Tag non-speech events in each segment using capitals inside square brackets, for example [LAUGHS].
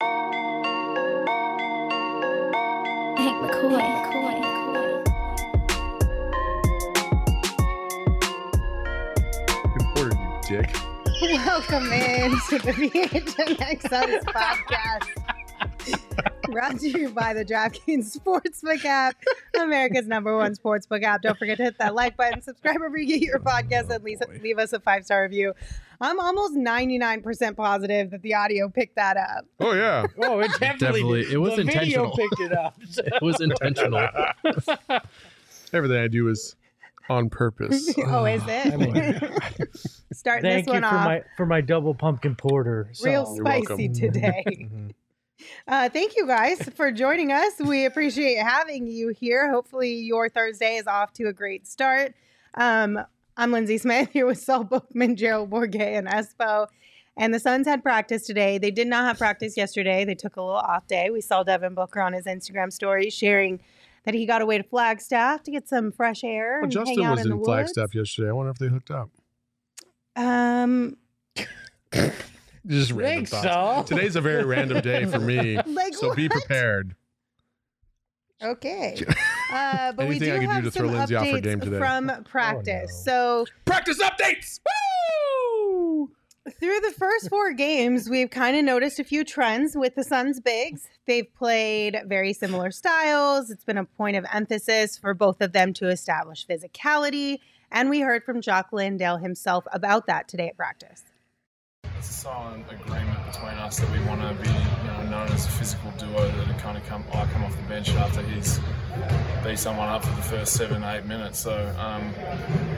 Hank McCoy. Important, you dick. Welcome in to the VHNXS podcast. [LAUGHS] Brought to you by the DraftKings Sportsbook app, America's number one sportsbook app. Don't forget to hit that like button, subscribe wherever you get your podcast, and leave, leave us a five star review. I'm almost 99% positive that the audio picked that up. Oh yeah. Oh, it [LAUGHS] definitely, Definitely, did. it was the intentional. Video picked it up. [LAUGHS] It was intentional. Everything I do is on purpose. oh, is it? Starting Thank this you one for off my for my double pumpkin porter. real So- You're spicy welcome. today. Mhm. Uh, thank you guys for joining us. We appreciate having you here. Hopefully, your Thursday is off to a great start. Um, I'm Lindsay Smith here with Saul Bookman, Gerald Bourguet, and Espo. And the Suns had practice today. They did not have practice yesterday. They took a little off day. We saw Devin Booker on his Instagram story sharing that he got away to Flagstaff to get some fresh air Well, and Justin hang out was in, in, Flagstaff yesterday. I wonder if they hooked up. Um, [LAUGHS] Just random Think thoughts. so? Today's a very random day for me, [LAUGHS] like so be what? prepared. Okay. [LAUGHS] Uh, but we Anything do I can do have to throw some Lindsay off her updates game today. from practice. no. So Practice updates. Woo! through the first four games, we've kind of noticed a few trends with the Suns bigs. They've played very similar styles. It's been a point of emphasis for both of them to establish physicality. And we heard from Jock Landale himself about that today at practice. It's a silent agreement between us that we want to be you know, known as a physical duo that kind of come, I come off the bench after he's beat someone up for the first seven, eight minutes. So, um,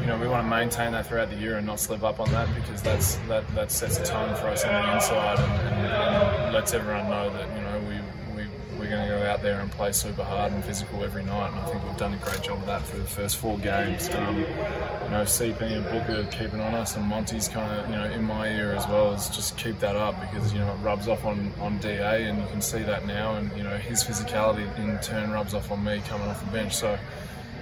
you know, we want to maintain that throughout the year and not slip up on that because that's that, that sets a tone for us on the inside and, and, and lets everyone know that, you know, going to go out there and play super hard and physical every night. And I think we've done a great job of that for the first four games. Um, you know, CP and Booker keeping on us, and Monty's kind of, you know, in my ear as well, is just keep that up because, you know, it rubs off on, on DA, and you can see that now. And, you know, his physicality in turn rubs off on me coming off the bench. So,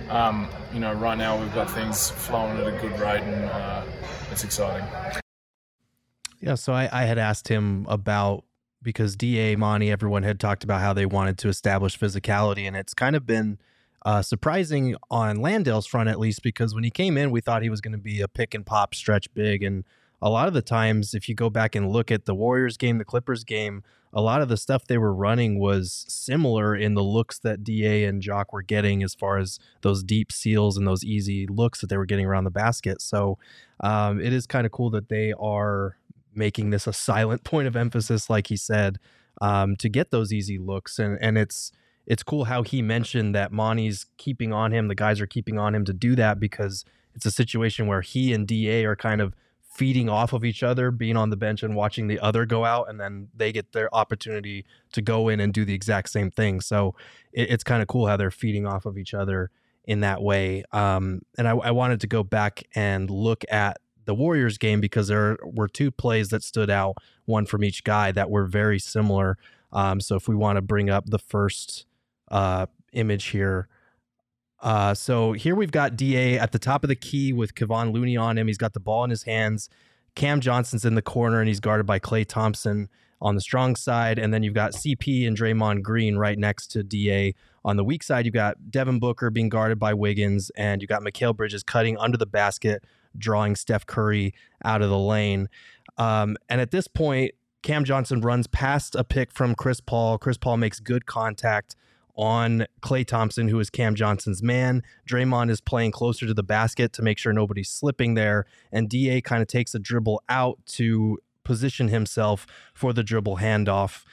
um, you know, right now we've got things flowing at a good rate, and uh, it's exciting. Yeah, so I, I had asked him about because Da Monty, everyone had talked about how they wanted to establish physicality, and it's kind of been uh, surprising on Landale's front at least because when he came in, we thought he was going to be a pick and pop stretch big, and a lot of the times, if you go back and look at the Warriors game, the Clippers game, a lot of the stuff they were running was similar in the looks that Da and Jock were getting as far as those deep seals and those easy looks that they were getting around the basket. So um, it is kind of cool that they are making this a silent [LAUGHS] point of emphasis, like he said, um, to get those easy looks. And and it's it's cool how he mentioned that Monty's keeping on him. The guys are keeping on him to do that because it's a situation where he and Da are kind of feeding off of each other, being on the bench and watching the other go out, and then they get their opportunity to go in and do the exact same thing. So it, it's kind of cool how they're feeding off of each other in that way. Um, and I, I wanted to go back and look at the Warriors game because there were two plays that stood out, one from each guy that were very similar. Um, so if we want to bring up the first uh, image here. Uh, so here we've got DA at the top of the key with Kevon Looney on him. He's got the ball in his hands. Cam Johnson's in the corner and he's guarded by Klay Thompson on the strong side. And then you've got CP and Draymond Green right next to DA. On the weak side, you've got Devin Booker being guarded by Wiggins, and you've got Mikal Bridges cutting under the basket, drawing Steph Curry out of the lane. Um, and at this point, Cam Johnson runs past a pick from Chris Paul. Chris Paul makes good contact on Klay Thompson, who is Cam Johnson's man. Draymond is playing closer to the basket to make sure nobody's slipping there. And DA kind of takes a dribble out to position himself for the dribble handoff.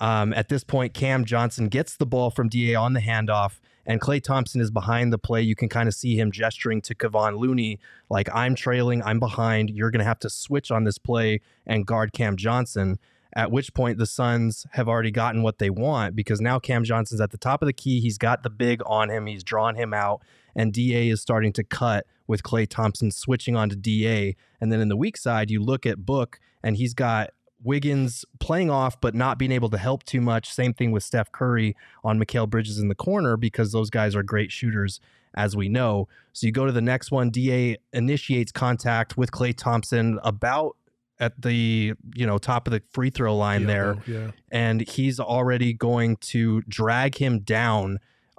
Um, at this point, Cam Johnson gets the ball from DA on the handoff, and Klay Thompson is behind the play. You can kind of see him gesturing to Kevon Looney, like, I'm trailing, I'm behind. You're going to have to switch on this play and guard Cam Johnson. At which point, the Suns have already gotten what they want because now Cam Johnson's at the top of the key. He's got the big on him, he's drawn him out, and DA is starting to cut with Klay Thompson switching on to DA. And then in the weak side, you look at Book, and he's got Wiggins playing off, but not being able to help too much. Same thing with Steph Curry on Mikal Bridges in the corner because those guys are great shooters, as we know. So you go to the next one. Da initiates contact with Klay Thompson about at the you know top of the free throw line Yeah, there, yeah. and he's already going to drag him down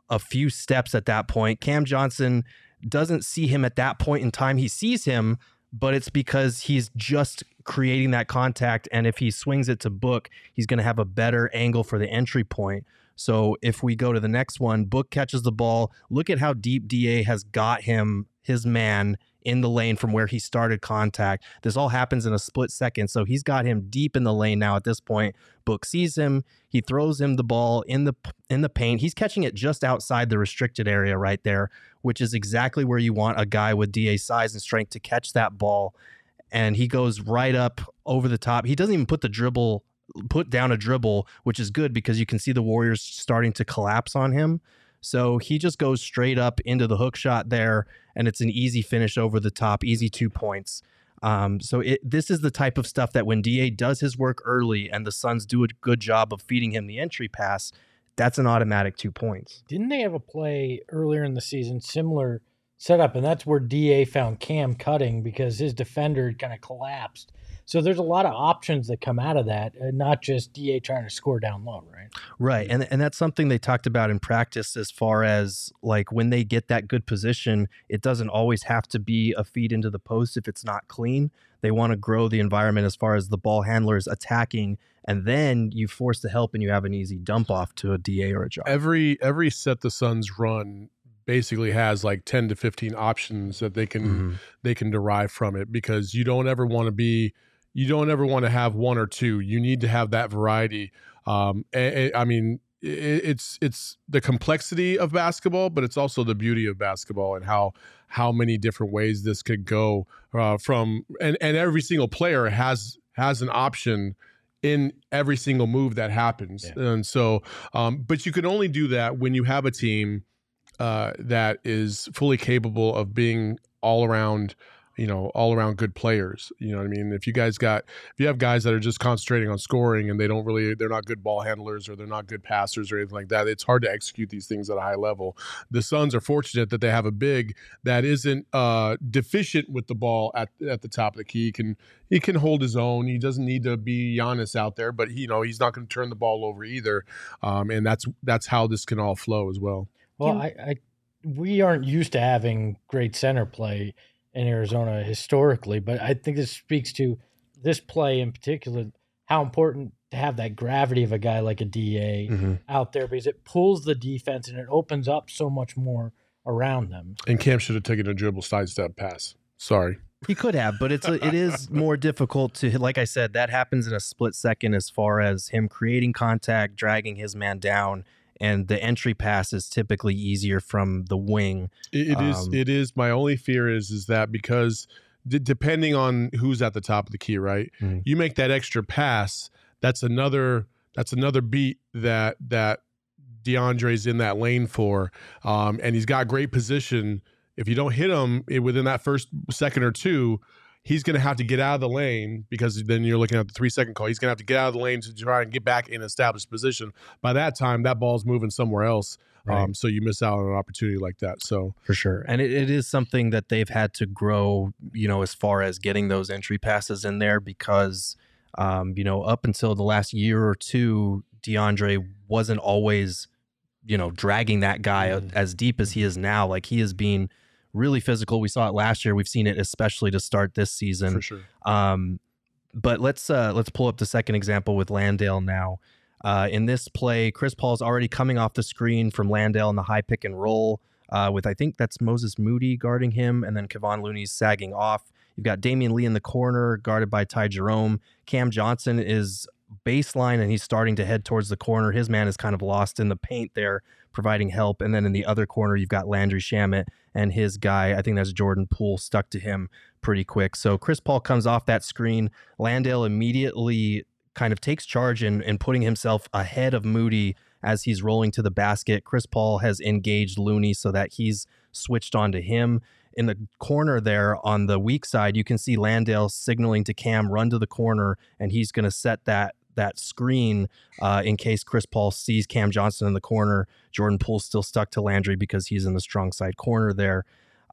a few steps at that point. Cam Johnson doesn't see him at that point in time. He sees him, but it's because he's just creating that contact. And if he swings it to Book, he's going to have a better angle for the entry point. So if we go to the next one, Book catches the ball. Look at how deep DA has got him, his man, in the lane from where he started contact. This all happens in a split second. So he's got him deep in the lane now at this point. Book sees him. He throws him the ball in the in the paint. He's catching it just outside the restricted area right there, which is exactly where you want a guy with DA size and strength to catch that ball. And he goes right up over the top. He doesn't even put the dribble put down a dribble, which is good because you can see the Warriors starting to collapse on him. So he just goes straight up into the hook shot there, and it's an easy finish over the top, easy two points. Um, so it, this is the type of stuff that when Da does his work early and the Suns do a good job of feeding him the entry pass, that's an automatic two points. Didn't they have a play earlier in the season similar setup, and that's where Da found Cam cutting because his defender kind of collapsed. So there's a lot of options that come out of that, not just Da trying to score down low, right? Right. And and that's something they talked about in practice as far as like when they get that good position, it doesn't always have to be a feed into the post if it's not clean. They want to grow the environment as far as the ball handlers attacking and then you force the help and you have an easy dump off to a DA or a jar. Every every set the Suns run basically has like 10 to 15 options that they can Mhm. they can derive from it because you don't ever want to be you don't ever want to have one or two. You need to have that variety um a- a- i mean i- it's it's the complexity of basketball but it's also the beauty of basketball and how how many different ways this could go uh, from and and every single player has has an option in every single move that happens. And so um but you can only do that when you have a team uh, that is fully capable of being all around, you know, all around good players. You know what I mean? If you guys got, if you have guys that are just concentrating on scoring and they don't really, they're not good ball handlers or they're not good passers or anything like that, it's hard to execute these things at a high level. The Suns are fortunate that they have a big that isn't uh, deficient with the ball at at the top of the key. He can he can hold his own. He doesn't need to be Giannis out there, but he, you know, he's not going to turn the ball over either. Um, and that's that's how this can all flow as well. Well, I, I we aren't used to having great center play in Arizona historically, but I think this speaks to this play in particular how important to have that gravity of a guy like a DA Mhm. out there because it pulls the defense and it opens up so much more around them. And Cam should have taken a dribble sidestep pass. Sorry. He could have, but it's a, it is [LAUGHS] more difficult to like I said that happens in a split second as far as him creating contact, dragging his man down, and the entry pass is typically easier from the wing. It, it is. Um, It is. My only fear is is that because d- depending on who's at the top of the key, right? Mhm. You make that extra pass. That's another. That's another beat that that DeAndre's in that lane for, um, and he's got great position. If you don't hit him eh, within that first second or two, he's going to have to get out of the lane because then you're looking at the three second call. He's going to have to get out of the lane to try and get back in established position. By that time, that ball's moving somewhere else. Right. Um, so you miss out on an opportunity like that. So for sure. And it, it is something that they've had to grow, you know, as far as getting those entry passes in there because, um, you know, up until the last year or two, DeAndre wasn't always, you know, dragging that guy Mm-hmm. as deep as he is now. Like he is being really physical. We saw it last year. We've seen it especially to start this season. for sure. Um, but let's uh, let's pull up the second example with Landale now. Uh, in this play, Chris Paul's already coming off the screen from Landale in the high pick and roll uh, with I think that's Moses Moody guarding him, and then Kevon Looney's sagging off. You've got Damion Lee in the corner, guarded by Ty Jerome. Cam Johnson is baseline and he's starting to head towards the corner. His man is kind of lost in the paint there, providing help. And then in the other corner, you've got Landry Shamet and his guy, I think that's Jordan Poole, stuck to him pretty quick. So Chris Paul comes off that screen. Landale immediately kind of takes charge in, in putting himself ahead of Moody as he's rolling to the basket. Chris Paul has engaged Looney so that he's switched onto him. In the corner there on the weak side, you can see Landale signaling to Cam, run to the corner, and he's going to set that that screen uh, in case Chris Paul sees Cam Johnson in the corner. Jordan Poole's still stuck to Landry because he's in the strong side corner there.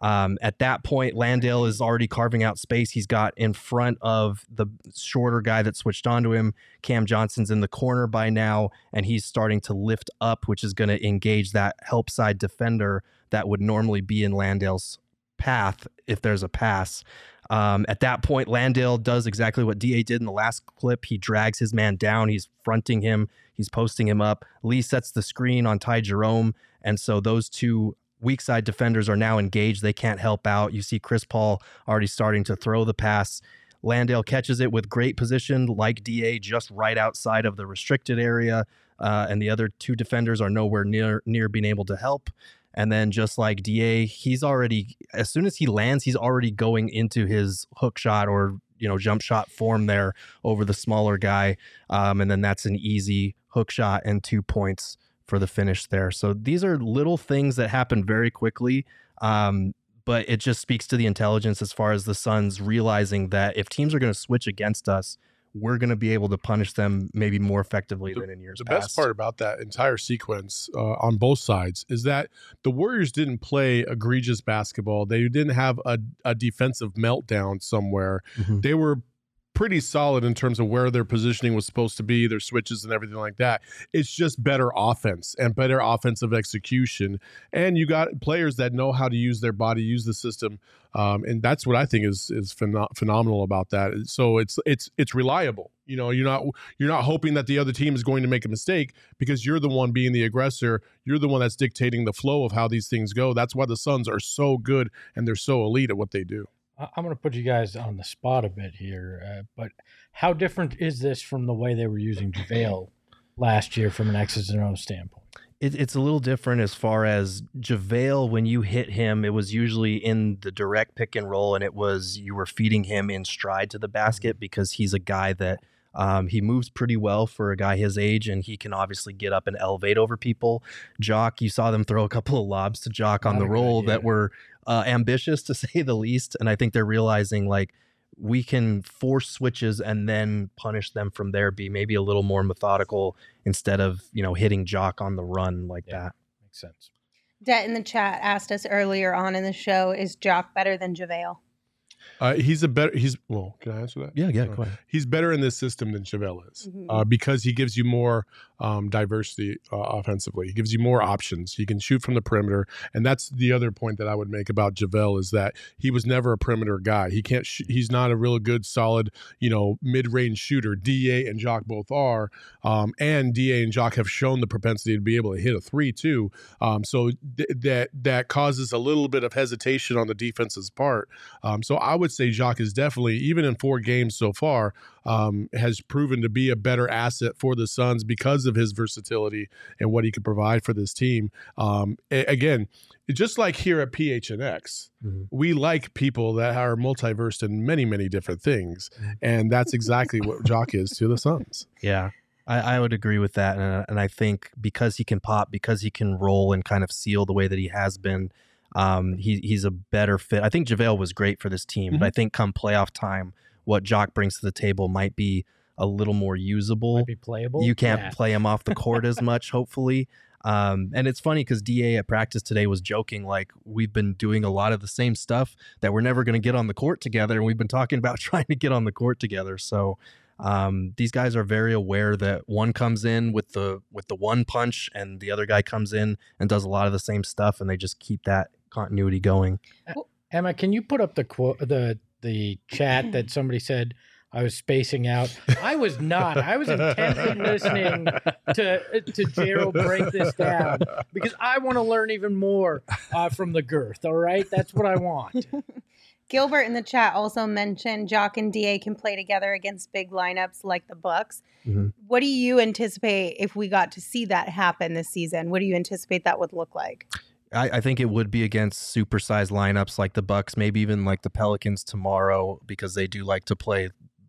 Um, at that point, Landale is already carving out space. He's got in front of the shorter guy that switched onto him. Cam Johnson's in the corner by now, and he's starting to lift up, which is going to engage that help side defender that would normally be in Landale's path if there's a pass. Um, at that point, Landale does exactly what DA did in the last clip. He drags his man down. He's fronting him. He's posting him up. Lee sets the screen on Ty Jerome. And so those two weak side defenders are now engaged. They can't help out. You see Chris Paul already starting to throw the pass. Landale catches it with great position, like DA, just right outside of the restricted area. Uh, and the other two defenders are nowhere near near being able to help. And then just like DA, he's already as soon as he lands, he's already going into his hook shot or you know jump shot form there over the smaller guy. Um, and then that's an easy hook shot and two points for the finish there. So these are little things that happen very quickly. Um, but it just speaks to the intelligence as far as the Suns realizing that if teams are going to switch against us, we're going to be able to punish them maybe more effectively the, than in years the past. best part about that entire sequence uh, on both sides is that the Warriors didn't play egregious basketball. They didn't have a, a defensive meltdown somewhere. Mm-hmm. They were pretty solid in terms of where their positioning was supposed to be, their switches and everything like that. It's just better offense and better offensive execution. And you got players that know how to use their body, use the system, um, and that's what I think is is phen- phenomenal about that. So it's it's it's reliable. You know, you're not you're not hoping that the other team is going to make a mistake because you're the one being the aggressor. You're the one that's dictating the flow of how these things go. That's why the Suns are so good and they're so elite at what they do. I'm going to put you guys on the spot a bit here, uh, but how different is this from the way they were using JaVale last year from an X's and O's standpoint? It, it's a little different as far as JaVale, when you hit him, it was usually in the direct pick and roll, and it was you were feeding him in stride to the basket because he's a guy that um, he moves pretty well for a guy his age, and he can obviously get up and elevate over people. Jock, you saw them throw a couple of lobs to Jock on Not the roll idea. that were uh, ambitious to [LAUGHS] say the least, and I think they're realizing like we can force switches and then punish them from there. Be maybe a little more methodical instead of you know hitting Jock on the run like Yeah. that. Makes sense. Det in the chat asked us earlier on in the show, is Jock better than JaVale? Uh, he's a better. He's well. Can I answer that? Yeah, yeah, Uh, go ahead. He's better in this system than JaVale is Mhm. uh, because he gives you more um, diversity uh, offensively. He gives you more options. He can shoot from the perimeter, and that's the other point that I would make about JaVale is that he was never a perimeter guy. He can't. Sh- he's not a real good, solid, you know, mid-range shooter. Da and Jock both are, um, and Da and Jock have shown the propensity to be able to hit a three too. Um, so th- that that causes a little bit of hesitation on the defense's part. Um, so I would say Jock is definitely, even in four games so far, um, has proven to be a better asset for the Suns because of his versatility and what he could provide for this team. Um, again, just like here at PHNX, Mhm. we like people that are multiversed in many, many different things, and that's exactly what Jock is to the Suns. Yeah, I, I would agree with that, and, and I think because he can pop, because he can roll and kind of seal the way that he has been, um, he, he's a better fit. I think JaVale was great for this team, but I think come playoff time, what Jock brings to the table might be a little more usable. Might be playable. You can't Yeah. play him off the court as [LAUGHS] much, hopefully. Um, and it's funny because DA at practice today was joking like we've been doing a lot of the same stuff that we're never going to get on the court together, and we've been talking about [LAUGHS] trying to get on the court together. So um, these guys are very aware that one comes in with the with the one punch, and the other guy comes in and does a lot of the same stuff, and they just keep that continuity going. Emma, can you put up the quote the the chat that somebody said I was spacing out. I was not. I was intently listening to to Gerald break this down because I want to learn even more uh, from the girth. All right, that's what I want. [LAUGHS] Gilbert in the chat also mentioned Jock and Da can play together against big lineups like the Bucks. Mhm. What do you anticipate if we got to see that happen this season? What do you anticipate that would look like? I, I think it would be against supersized lineups like the Bucks, maybe even like the Pelicans tomorrow, because they do like to play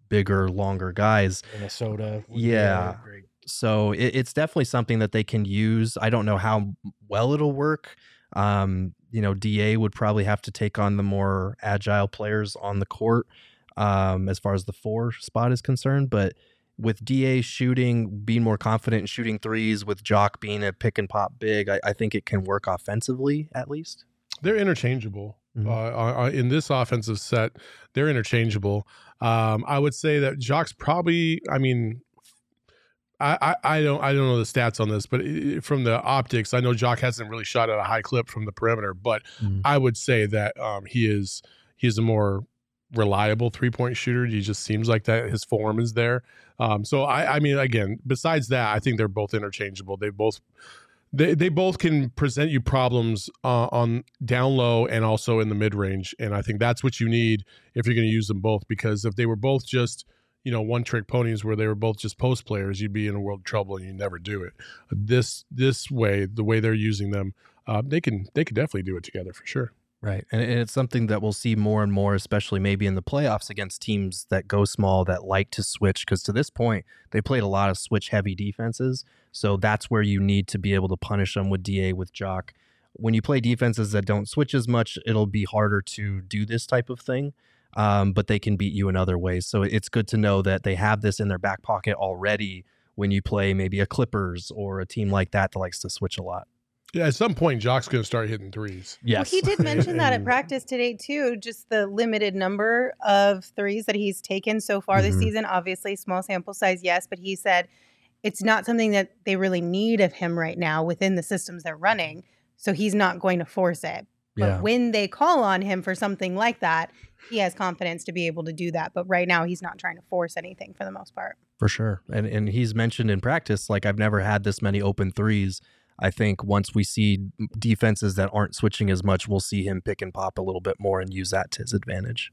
bigger, longer guys. Minnesota. would be Yeah. So it, it's definitely something that they can use. I don't know how well it'll work. Um, you know, DA would probably have to take on the more agile players on the court um, as far as the four spot is concerned. But with DA shooting, being more confident in shooting threes, with Jock being a pick and pop big, I, I think it can work offensively at least. They're interchangeable. Mhm. Uh, uh, in this offensive set, they're interchangeable. Um, I would say that Jock's probably. I mean, I, I I don't I don't know the stats on this, but i- from the optics, I know Jock hasn't really shot at a high clip from the perimeter. But Mhm. I would say that um, he is he is a more reliable three point shooter. He just seems like that. His form is there. Um, so I I mean, again, besides that, I think they're both interchangeable. They both they they both can present you problems uh, on down low and also in the mid range, and I think that's what you need if you're going to use them both. Because if they were both just you know one trick ponies where they were both just post players, you'd be in a world of trouble and you never do it. This this way, the way they're using them, uh, they can they can definitely do it together for sure. Right. And, and it's something that we'll see more and more, especially maybe in the playoffs against teams that go small that like to switch. Because to this point, they played a lot of switch heavy defenses. So that's where you need to be able to punish them with DA, with Jock. When you play defenses that don't switch as much, it'll be harder to do this type of thing. Um, but they can beat you in other ways. So it's good to know that they have this in their back pocket already when you play maybe a Clippers or a team like that that likes to switch a lot. Yeah, at some point, Jock's going to start hitting threes. Yes. Well, he did [LAUGHS] mention that at practice today too. Just the limited number of threes that he's taken so far this Mhm. season. Obviously, small sample size, yes, but he said it's not something that they really need of him right now within the systems they're running. So he's not going to force it. But Yeah. when they call on him for something like that, he has confidence to be able to do that. But right now, he's not trying to force anything for the most part. For sure. And and he's mentioned in practice, like I've never had this many open threes. I think once we see defenses that aren't switching as much, we'll see him pick and pop a little bit more and use that to his advantage.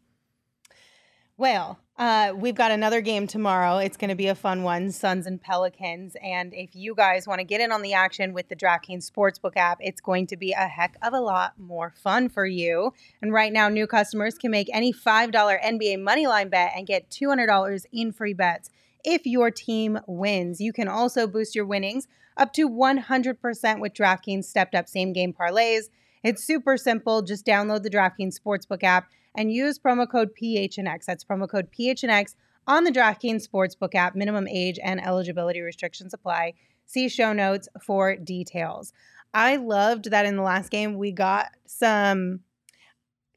Well, uh, we've got another game tomorrow. It's going to be a fun one Suns and Pelicans. And if you guys want to get in on the action with the DraftKings Sportsbook app, it's going to be a heck of a lot more fun for you. And right now, new customers can make any $5 NBA moneyline bet and get $200 in free bets if your team wins. You can also boost your winnings up to 100% with DraftKings stepped up same game parlays. It's super simple. Just download the DraftKings Sportsbook app and use promo code PHNX. That's promo code PHNX on the DraftKings Sportsbook app. Minimum age and eligibility restrictions apply. See show notes for details. I loved that in the last game we got some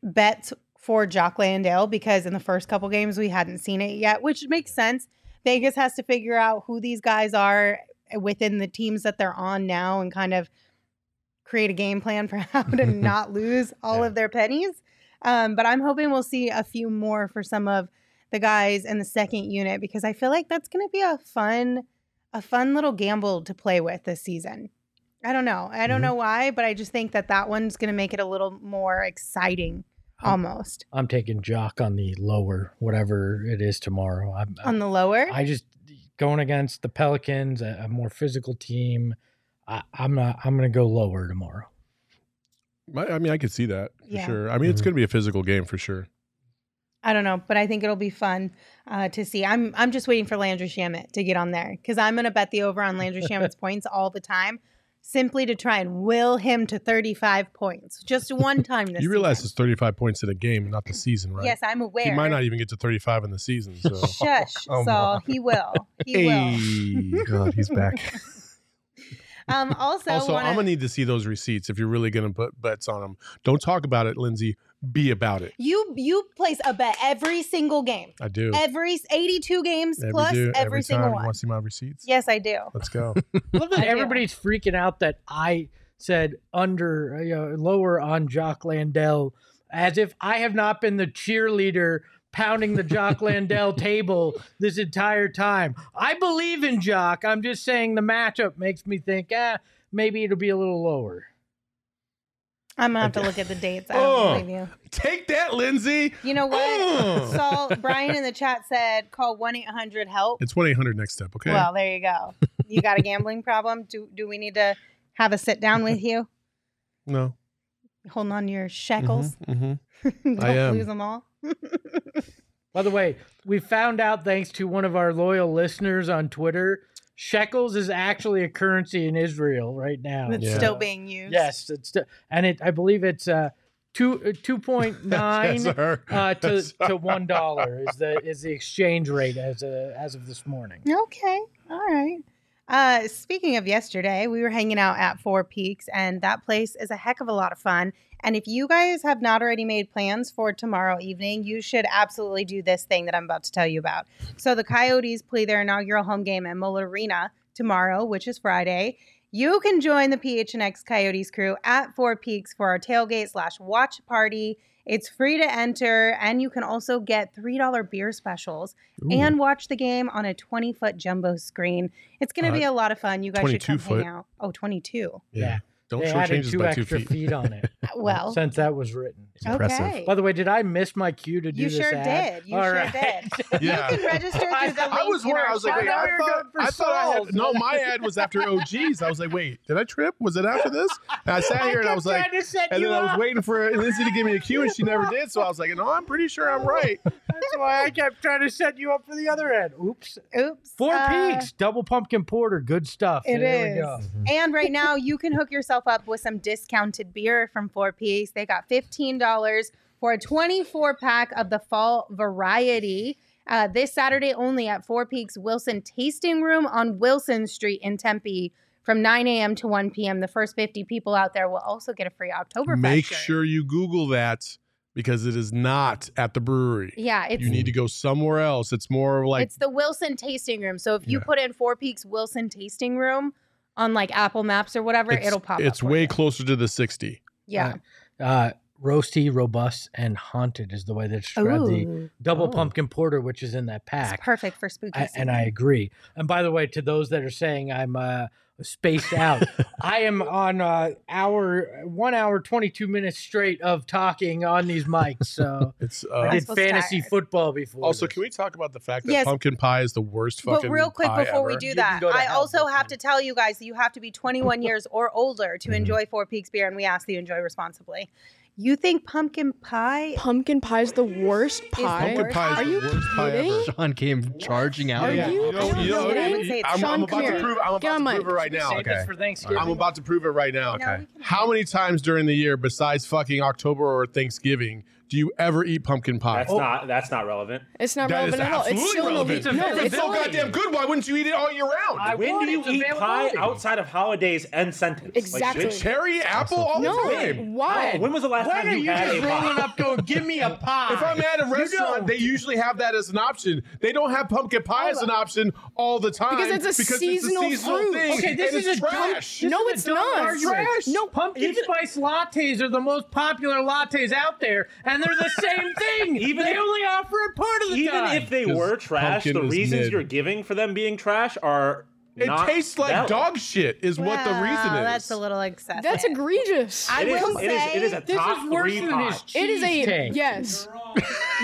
bets for Jock Landale because in the first couple games we hadn't seen it yet, which makes sense. Vegas has to figure out who these guys are within the teams that they're on now and kind of create a game plan for [LAUGHS] how to [LAUGHS] not lose all Yeah. of their pennies. Um, but I'm hoping we'll see a few more for some of the guys in the second unit because I feel like that's going to be a fun, a fun little gamble to play with this season. I don't know. I don't Mhm. know why, but I just think that that one's going to make it a little more exciting, almost I'm taking Jock on the lower, whatever it is tomorrow. I'm, on the lower. I just going against the Pelicans, a, a more physical team. I, I'm not. I'm going to go lower tomorrow. I, I mean, I could see that for Yeah. sure. I mean, it's Mhm. going to be a physical game for sure. I don't know, but I think it'll be fun uh, to see. I'm I'm just waiting for Landry Shamet to get on there because I'm going to bet the over on Landry Shamet's [LAUGHS] points all the time, simply to try and will him to 35 points just one [LAUGHS] time this. you realize season. it's 35 points in a game, not the season, right? Yes, I'm aware. He might not even get to 35 in the season. [LAUGHS] So. Shush, Oh, Saul. He will. He will. God, he's back. Um, also, also, wanna, I'm gonna need to see those receipts if you're really gonna put bets on them. Don't talk about it, Lindsay. Be about it. you you place a bet every single game, I do. every 82 games Every plus do- every, single time. You one. want to see my receipts? Yes, I do. Let's go. [LAUGHS] I love that I do. everybody's freaking out that I said under, uh, you know, lower on Jock Landale, as if I have not been the cheerleader pounding the Jock [LAUGHS] Landale table this entire time. I believe in Jock. I'm just saying the matchup makes me think, ah, maybe it'll be a little lower. I'm gonna have to look at the dates. I don't Oh. believe you. Take that, Lindsay. You know what? Oh. Saul [LAUGHS] Brian in the chat said call one eight hundred help. It's one eight hundred next step. Okay. Well, there you go. You got a gambling problem? Do do we need to have a sit down with you? no. Holding on to your shekels. hmm [LAUGHS] Don't I am. lose them all. By the way, we found out thanks to one of our loyal listeners on Twitter, shekels is actually a currency in Israel right now. It's Yeah. still being used. Yes, it's st- and it. I believe it's uh two uh, two point nine [LAUGHS] uh, to [LAUGHS] to one dollar is the is the exchange rate as uh, as of this morning. Okay. All right. Uh, speaking of yesterday, we were hanging out at Four Peaks, and that place is a heck of a lot of fun. And if you guys have not already made plans for tomorrow evening, you should absolutely do this thing that I'm about to tell you about. So the Coyotes play their inaugural home game at Mullet Arena tomorrow, which is Friday. You can join the PHNX Coyotes crew at Four Peaks for our tailgate slash watch party. It's free to enter, and you can also get $3 beer specials and watch the game on a 20 foot jumbo screen. It's going to Uh, be a lot of fun. You guys should come foot. hang out. Oh, 22. Yeah. Don't they show added two by two extra feet. feet. on it. [LAUGHS] Uh, well, uh, since that was written. It's impressive. okay. By the way, did I miss my cue to do You this sure ad? did. You All sure right. did. [LAUGHS] Yeah. You can register through the link I was in wondering. our I was like, wait, I thought, I thought I had no. My ad was after OGs. I was like, wait, did I trip? Was it after this? And I sat here and I was like, to set and you then I was waiting for Lindsay to give me a cue, and she never [LAUGHS] did. So I was like, no, I'm pretty sure I'm right. That's why I kept trying to set you up for the other end. Oops. Oops. Four Uh, Peaks, double pumpkin porter, good stuff. It there we is. go. Mm-hmm. And right now, you can hook yourself up with some discounted beer from Four Peaks. They got $15 for a 24 pack of the fall variety. Uh, this Saturday only at Four Peaks Wilson Tasting Room on Wilson Street in Tempe from 9 a.m. to 1 p.m. The first 50 people out there will also get a free Oktoberfest Make shirt. sure you Google that because it is not at the brewery. Yeah, it's you need to go somewhere else. It's more like it's the Wilson Tasting Room. So if you Yeah. put in Four Peaks Wilson Tasting Room on like Apple Maps or whatever, it's, it'll pop. It's up for way closer to the sixty. Yeah. Uh, roasty, robust, and haunted is the way they describe the double Oh. pumpkin porter, which is in that it's pack. perfect for spooky. I, and I agree. And by the way, to those that are saying I'm uh, spaced out, [LAUGHS] I am on uh, hour one hour twenty two minutes straight of talking on these mics. So [LAUGHS] It's I uh, did fantasy tired. football before. also. this. Can we talk about the fact that Yes. pumpkin pie is the worst fucking? But real quick pie before we do that, I also but have then- to tell you guys that you have to be 21 years or older to Mhm. enjoy Four Peaks beer, and we ask that you enjoy responsibly. You think pumpkin pie? Pumpkin pie's the worst pie. Pumpkin pie is Are the you worst pie kidding? ever. Sean came charging out. Are Yeah, you you know, you know, kidding? I wouldn't say it's I'm, Sean, I'm about come to here. prove. I'm Get about to mic. prove it right now. Save this Okay. for Thanksgiving. I'm about to prove it right now. No, Okay. we can How many times during the year, besides fucking October or Thanksgiving, do you ever eat pumpkin pie? That's oh. not that's not relevant. It's not That is relevant at all. It's absolutely still relevant. no. No, It's If it's it's so goddamn good, why wouldn't you eat it all year round? I When do you eat pie outside of holidays end sentence? Exactly. Like, Cherry, apple, all No, the time. why? Oh, when was the last When time you you had just a pie? rolling up going, give me a [LAUGHS] pie? If I'm at a restaurant, they usually have that as an option. They don't have pumpkin pie as an option all the time Because it's a seasonal fruit. thing. Okay, this and is it's a dumb- trash. this No, is it's dumb not. Trash. No, Pumpkin spice lattes are the most popular lattes out there, and they're the same thing. [LAUGHS] Even they if- only offer it part of the Even time. if they 'Cause were trash, the reasons mid. you're giving for them being trash are It not tastes like valid. dog shit, is what the reason is. That's a little excessive. That's egregious. I It is- will it is- say it is a this top is worse three than pie. his It is a cheesesteak. yes.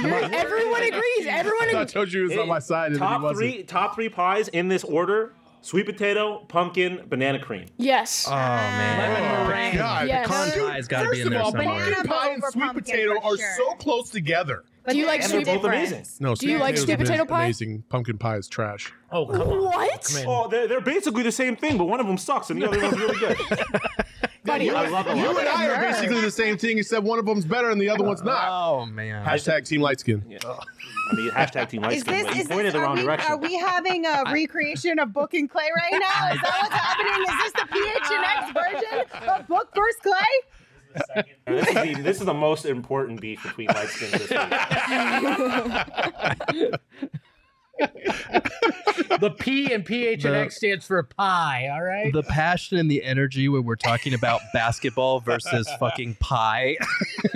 You're- [LAUGHS] everyone agrees. Everyone. I told you he was on my side, and he top wasn't. three top three pies in this order: sweet potato, pumpkin, banana cream. Yes. Oh man. Lemon oh, meringue. God, Yes. Pecan Dude, pie's got to be First in of there all, somewhere. pumpkin Banana pie and over sweet pumpkin potato for are sure. so close together. But Do you they're like And sweet they're both different. amazing. No, Do you like potato's sweet ama- potato pie? Amazing. Pumpkin pie is trash. Oh, come on. What? Come in. Oh, they're, they're basically the same thing, but one of them sucks and the other one's really good. [LAUGHS] Buddy, I love You and I are basically the same thing, except one of them's better and the other one's not. Oh man. Hashtag Team Light Skin. Yeah. I mean, hashtag team light Is skin, this, but is this, the are, wrong we, direction. are we having a recreation of Book and Clay right now? Is that what's happening? Is this the PHNX version of Book versus Clay? And this, is the, this is the most important beef between light skin this week. [LAUGHS] The P and PH and X stands for pie. All right. The passion and the energy when we're talking about basketball versus fucking pie,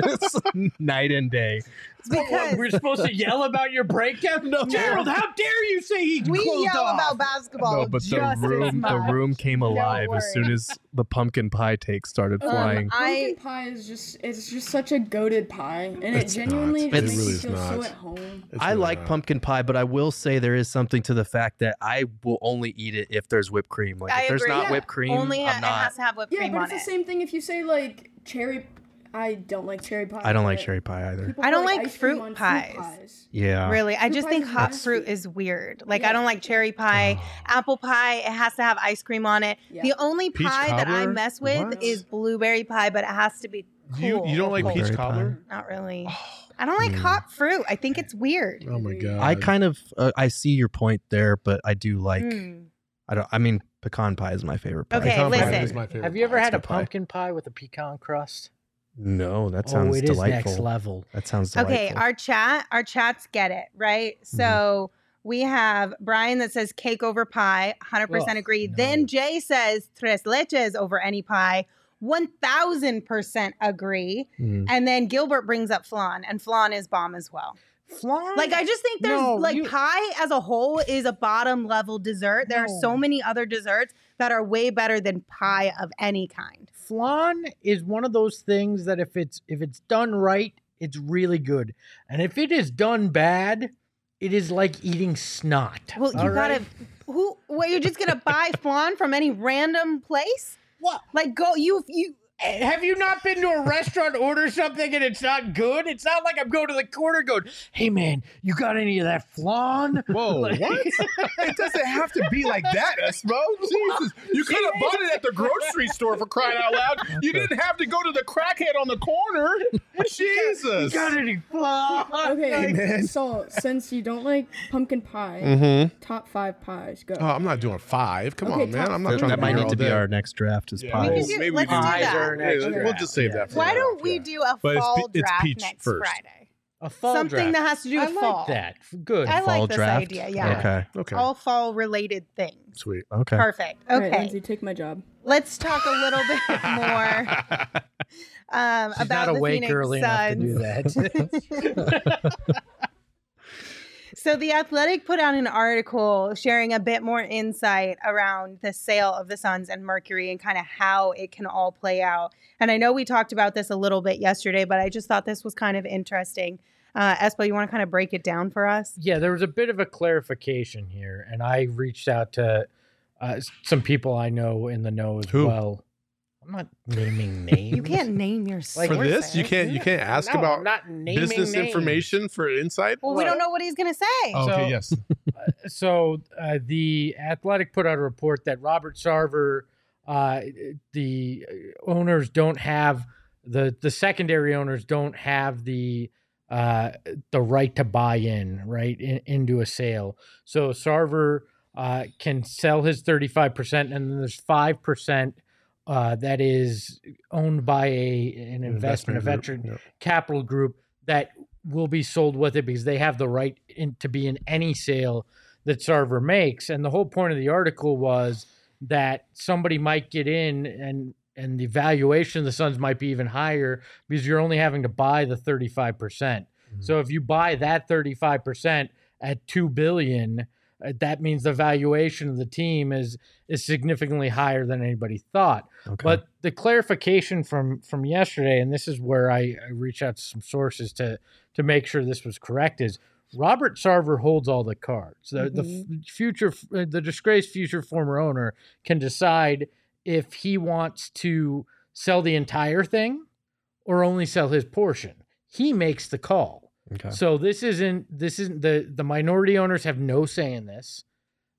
[LAUGHS] night and day. It's because We're supposed to yell about your breakdown? No. Gerald, how dare you say he we closed yell off? about basketball. No, but the just as room the room came alive as soon as the pumpkin pie take started Um, flying. pumpkin pie is just it's just such a goaded pie, and it genuinely not. just It makes really you is feel so at home. I like pumpkin pie, but I will say there is something to the fact that I will only eat it if there's whipped cream. Like I if there's not Yeah. whipped cream, Only ha- I'm it not. has to have whipped Yeah, cream but on it's the same thing if you say like cherry. I don't like cherry pie. I don't like cherry pie either. people I don't put, like ice cream fruit pies. Yeah. Really, I Fruit just think hot nasty. fruit is weird. Like I don't like cherry pie, apple pie. It has to have ice cream on it. Yeah. The only Peach pie that I mess with What? is blueberry pie, but it has to be cool. You you don't like cold. peach Blueberry pie. cobbler? Not really. I don't like hot fruit. I think it's weird. Oh my god. I kind of uh, I see your point there, but I do like Mm. I don't I mean pecan pie is my favorite pie. Okay, Pecan pie listen. is my favorite Have you ever pie. had a good pie. pumpkin pie with a pecan crust? No, that sounds oh, it is delightful. next level. That sounds delightful. Okay, our chat, our chats get it, right? So we have Brian that says cake over pie, 100% Ugh, agree. no. Then Jay says tres leches over any pie, 1000% agree. Mhm. And then Gilbert brings up flan, and flan is bomb as well. Flan? Like, I just think there's No, like you- pie as a whole is a bottom level dessert. There are so many other desserts that are way better than pie of any kind. Flan is one of those things that if it's if it's done right, it's really good. And if it is done bad, it is like eating snot. Well, you all gotta, who, what, you're just gonna buy [LAUGHS] flan from any random place? What? Like, go, you, you, Have you not been to a restaurant, order something, and it's not good? It's not like I'm going to the corner going, "Hey man, you got any of that flan?" Whoa, [LAUGHS] Like- what? [LAUGHS] it doesn't have to be like that, Espo. Jesus. You could have bought it at the grocery store for crying out loud. You didn't have to go to the crackhead on the corner. Jesus. [LAUGHS] You got any flan? Okay, man. so since you don't like pumpkin pie, Mm-hmm. top five pies go. Oh, I'm not doing five. Come Okay, on, man. I'm not trying that to might be need to be day. our next draft as Yeah, pies. We can do- maybe let's we do that. Pies next Yeah, draft. We'll just save Yeah. that for why don't we do a But it's fall pe- it's draft peach next first. Friday? A fall Something draft. that has to do I with like fall. that. Good. I Fall like this draft? idea. Yeah. Okay. Okay. All fall related things. Sweet. Okay. Perfect. All right, Okay. Lindsay, take my job. Let's talk a little bit [LAUGHS] more um, She's about not the awake Phoenix early enough to do that. [LAUGHS] [LAUGHS] So the Athletic put out an article sharing a bit more insight around the sale of the Suns and Mercury and kind of how it can all play out. And I know we talked about this a little bit yesterday, but I just thought this was kind of interesting. Uh, Espo, you want to kind of break it down for us? yeah, there was a bit of a clarification here, and I reached out to uh, some people I know in the know as Who? well. I'm not naming [LAUGHS] names. You can't name your Like, for this, you can't you can't ask No, about I'm not naming business names. information for insight. Well, we don't know what he's going to say. Oh, So- okay, yes. [LAUGHS] so uh, the Athletic put out a report that Robert Sarver, uh, the owners don't have the the secondary owners don't have the uh, the right to buy in right in, into a sale. So Sarver uh, can sell his thirty five percent, and then there's five percent. Uh, that is owned by a an investment, a venture capital group that will be sold with it because they have the right in, to be in any sale that Sarver makes. And the whole point of the article was that somebody might get in and and the valuation of the Suns might be even higher because you're only having to buy the 35%. percent So if you buy that 35% at 2 billion, that means the valuation of the team is is significantly higher than anybody thought. Okay. But the clarification from from yesterday, and this is where I, I reached out to some sources to to make sure this was correct, is Robert Sarver holds all the cards. The the future, uh, the disgraced future former owner can decide if he wants to sell the entire thing or only sell his portion. He makes the call. Okay. So this isn't this isn't the the minority owners have no say in this.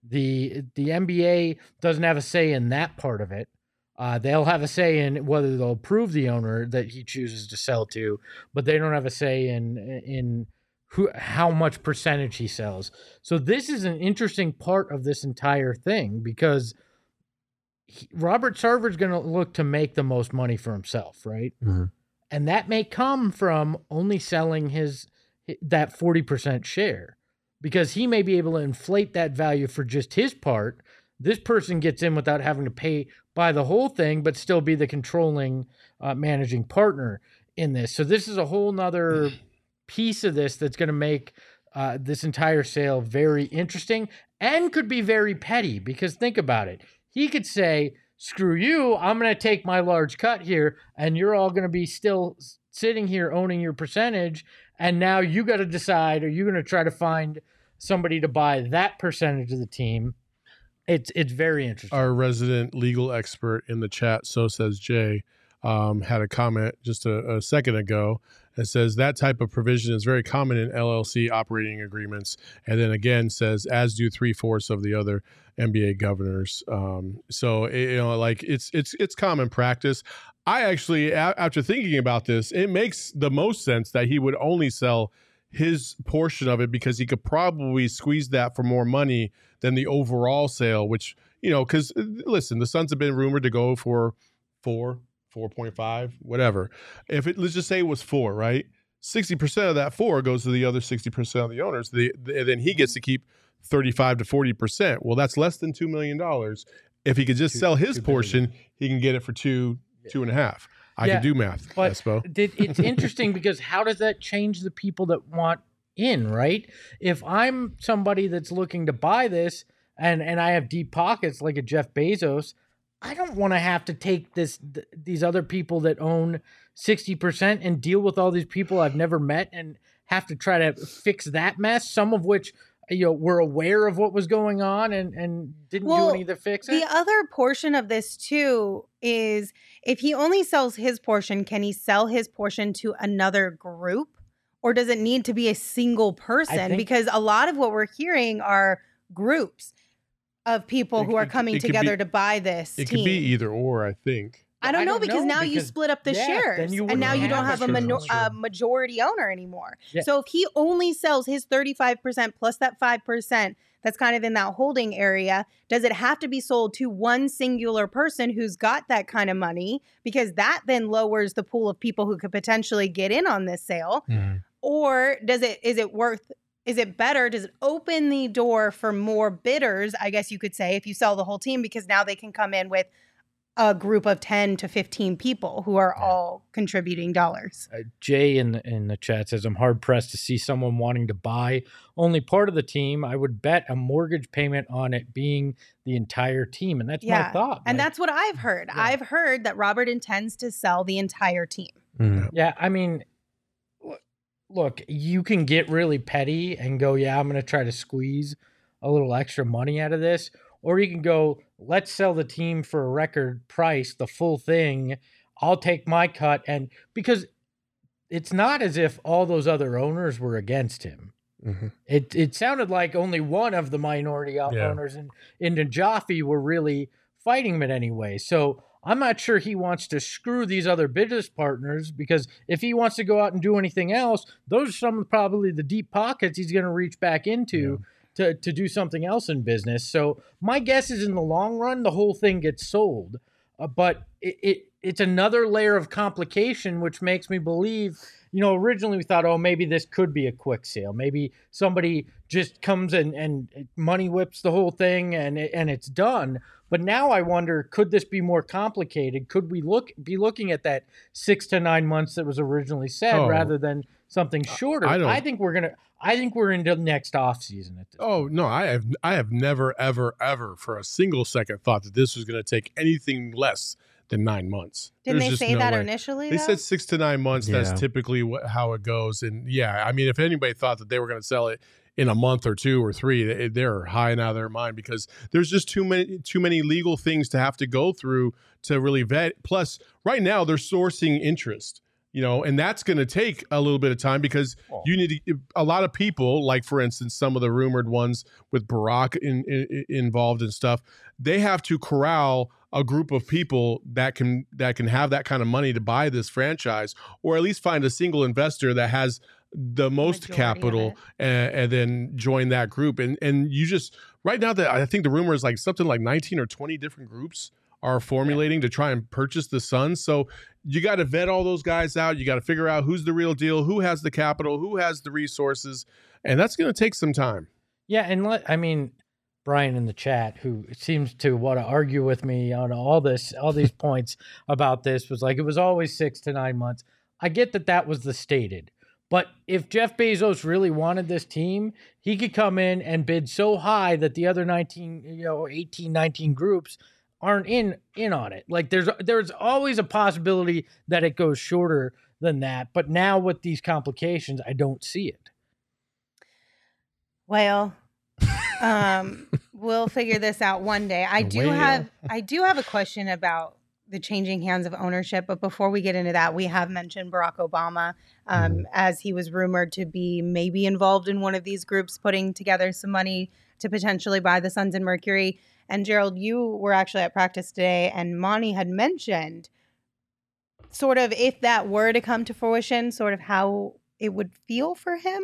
The the NBA doesn't have a say in that part of it. Uh, they'll have a say in whether they'll approve the owner that he chooses to sell to, but they don't have a say in in who how much percentage he sells. So this is an interesting part of this entire thing because he, Robert Sarver's going to look to make the most money for himself, right? Mhm. And that may come from only selling his that 40% share because he may be able to inflate that value for just his part. This person gets in without having to pay buy the whole thing, but still be the controlling uh, managing partner in this. So this is a whole nother [CLEARS THROAT] piece of this that's going to make uh, this entire sale very interesting and could be very petty because think about it. He could say, screw you, I'm going to take my large cut here, and you're all going to be still sitting here owning your percentage. And now you got to decide are you going to try to find somebody to buy that percentage of the team? It's it's very interesting. Our resident legal expert in the chat, so says Jay, um, had a comment just a, a second ago that says that type of provision is very common in LLC operating agreements, and then again says as do three fourths of the other NBA governors. Um, so it, you know, like it's it's it's common practice. I actually, a- after thinking about this, it makes the most sense that he would only sell his portion of it because he could probably squeeze that for more money than the overall sale, which, you know, because uh, listen, the Suns have been rumored to go for four, 4.5, whatever. If it, let's just say it was four, right? 60% of that four goes to the other 60% of the owners. The, the, then he gets to keep 35 to 40%. Well, that's less than $2 million. If he could just Two- sell his portion, he can get it for two, two and a half. I Yeah, can do math, but Espo. [LAUGHS] did- it's interesting because how does that change the people that want in, right? If I'm somebody that's looking to buy this and and I have deep pockets like a Jeff Bezos, I don't want to have to take this th- these other people that own 60% and deal with all these people I've never met and have to try to fix that mess, some of which you know were aware of what was going on and and didn't Well, do any to fix it. The other portion of this too is if he only sells his portion, can he sell his portion to another group? Or does it need to be a single person? think- because a lot of what we're hearing are groups of people It- who are coming it could together be- to buy this It team. could be either or, I think. I don't I know don't because know, now you split up the yeah, shares, and now you don't have a, a mino- a majority owner anymore. Yeah. So if he only sells his thirty-five percent plus that five percent, that's kind of in that holding area. Does it have to be sold to one singular person who's got that kind of money? Because that then lowers the pool of people who could potentially get in on this sale. Or does it? Is it worth? Is it better? Does it open the door for more bidders? I guess you could say if you sell the whole team, because now they can come in with a group of 10 to 15 people who are all contributing dollars. Uh, Jay in the, in the chat says, I'm hard pressed to see someone wanting to buy only part of the team. I would bet a mortgage payment on it being the entire team. And that's my thought. And Like, that's what I've heard. I've heard that Robert intends to sell the entire team. Yeah, I mean, look- look, you can get really petty and go, yeah, I'm going to try to squeeze a little extra money out of this. Or you can go, let's sell the team for a record price, the full thing. I'll take my cut. And because it's not as if all those other owners were against him. Mhm. It it sounded like only one of the minority Yeah. owners in in Najafi were really fighting him in any way. So I'm not sure he wants to screw these other business partners because if he wants to go out and do anything else, those are some of probably the deep pockets he's going to reach back into to to do something else in business. So my guess is in the long run the whole thing gets sold, uh, but it, it it's another layer of complication which makes me believe you know, originally we thought, oh, maybe this could be a quick sale. Maybe somebody just comes and, and money whips the whole thing and it- and it's done. But now I wonder, could this be more complicated? Could we look be looking at that six to nine months that was originally said Oh. rather than something shorter? I don't- I think we're gonna. I think we're into next off season at this. Oh no, I have I have never ever ever for a single second thought that this was going to take anything less than nine months. Didn't There's they just say no that way. initially? They though? said six to nine months. Yeah. That's typically what, how it goes. And yeah, I mean, if anybody thought that they were going to sell it in a month or two or three, they- they're high and out of their mind because there's just too many too many legal things to have to go through to really vet. Plus, right now they're sourcing interest. You know, and that's going to take a little bit of time because oh. you need to, a lot of people, like for instance, some of the rumored ones with Barack in, in, involved and stuff. They have to corral a group of people that can that can have that kind of money to buy this franchise, or at least find a single investor that has the most Majority capital and, and then join that group. And and you just right now that I think the rumor is like something like nineteen or twenty different groups are formulating to try and purchase the Suns. So you got to vet all those guys out. You got to figure out who's the real deal, who has the capital, who has the resources, and that's going to take some time. Yeah, and let I mean Brian in the chat, who seems to want to argue with me on all this, all these [LAUGHS] points about this, was like it was always six to nine months. I get that that was the stated, But if Jeff Bezos really wanted this team, he could come in and bid so high that the other 19, you know, 18, 19 groups aren't in in on it. Like there's there's always a possibility that it goes shorter than that, but now with these complications, I don't see it. Well, [LAUGHS] um, we'll figure this out one day. I do Well. have [LAUGHS] I do have a question about the changing hands of ownership, but before we get into that, we have mentioned Barack Obama um, as he was rumored to be maybe involved in one of these groups putting together some money to potentially buy the Suns and Mercury. And Gerald, you were actually at practice today, and Monty had mentioned sort of if that were to come to fruition, sort of how it would feel for him.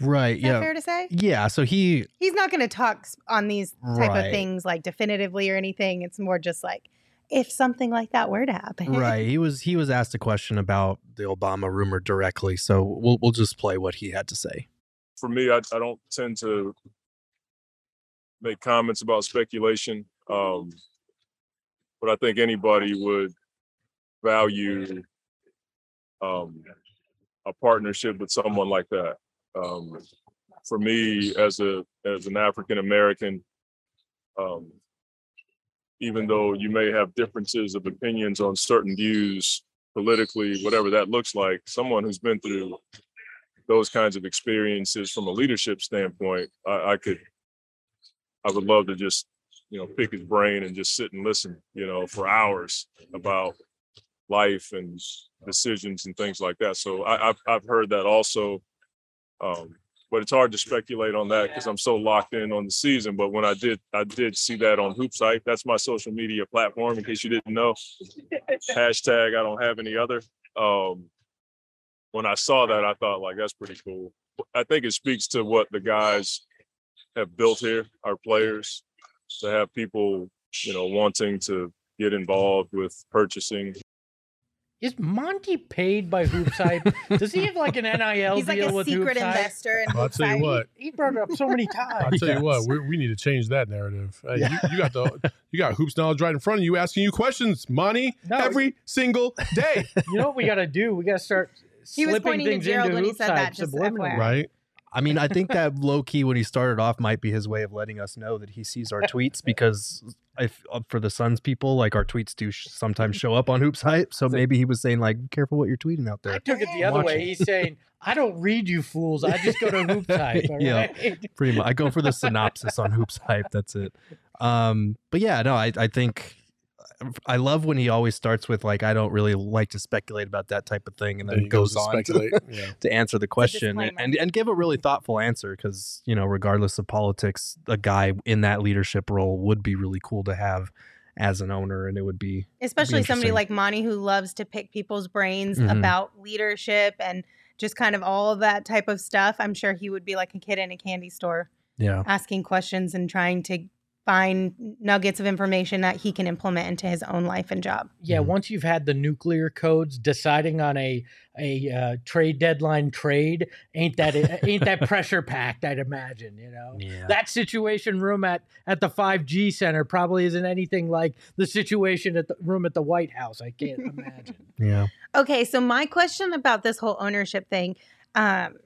Right. Is that yeah. fair to say? Yeah. So he he's not going to talk on these type Right. of things like definitively or anything. It's more just like if something like that were to happen. right. He was he was asked a question about the Obama rumor directly. So we'll we'll just play what he had to say. for me, I, I don't tend to make comments about speculation. Um, but I think anybody would value um, a partnership with someone like that. Um, for me, as a as an African American, um, even though you may have differences of opinions on certain views politically, whatever that looks like, someone who's been through those kinds of experiences from a leadership standpoint, I, I could, I would love to just, you know, pick his brain and just sit and listen, you know, for hours about life and decisions and things like that. So I, I've, I've heard that also. Um, but it's hard to speculate on that because I'm so locked in on the season. But when I did, I did see that on Hoops Hype. That's my social media platform. In case you didn't know, [LAUGHS] hashtag I don't have any other. Um, when I saw that, I thought like that's pretty cool. I think it speaks to what the guys have built here, our players, to have people, you know, wanting to get involved with purchasing. Is Monty paid by Hoops Hype? [LAUGHS] Does he have like an NIL He's like deal a with secret Hoops Hype? investor in I'll tell you what. He brought it up so many times. [LAUGHS] I'll times. tell you what, we, we need to change that narrative. Uh, you, you got the you got hoops knowledge right in front of you, asking you questions, Monty, No. every single day, [LAUGHS] You know what we got to do? We got to start He was slipping pointing to things Gerald into when he said that, just subliminally. FYI. right? I mean, I think that low key when he started off might be his way of letting us know that he sees our tweets [LAUGHS] because if uh, for the Suns people, like our tweets do sh- sometimes show up on [LAUGHS] Hoops Hype. So maybe he was saying like, "Be careful what you're tweeting out there." I there." took it the other way. it. He's saying, I don't read you fools. I just go to Hoops [LAUGHS] Hype. Yeah. right? Pretty much, I go for the synopsis on Hoops Hype. That's it. Um, but yeah, no, I I think I love when he always starts with like, "I don't really like to speculate about that type of thing," and then Then he goes goes, to on to- speculate. Yeah. [LAUGHS] to answer the question and, and and give a really thoughtful answer because you know regardless of politics a guy in that leadership role would be really cool to have as an owner and it would be Especially somebody like Monty who loves to pick people's brains Mhm. about leadership and just kind of all of that type of stuff. I'm sure he would be like a kid in a candy store yeah asking questions and trying to find nuggets of information that he can implement into his own life and job. Yeah, Mhm. once you've had the nuclear codes deciding on a a uh, trade deadline trade, ain't that [LAUGHS] ain't that pressure packed? I'd imagine. You know, yeah that situation room at at the five G center probably isn't anything like the situation at the room at the White House. I can't imagine. [LAUGHS] yeah Okay, so my question about this whole ownership thing, um,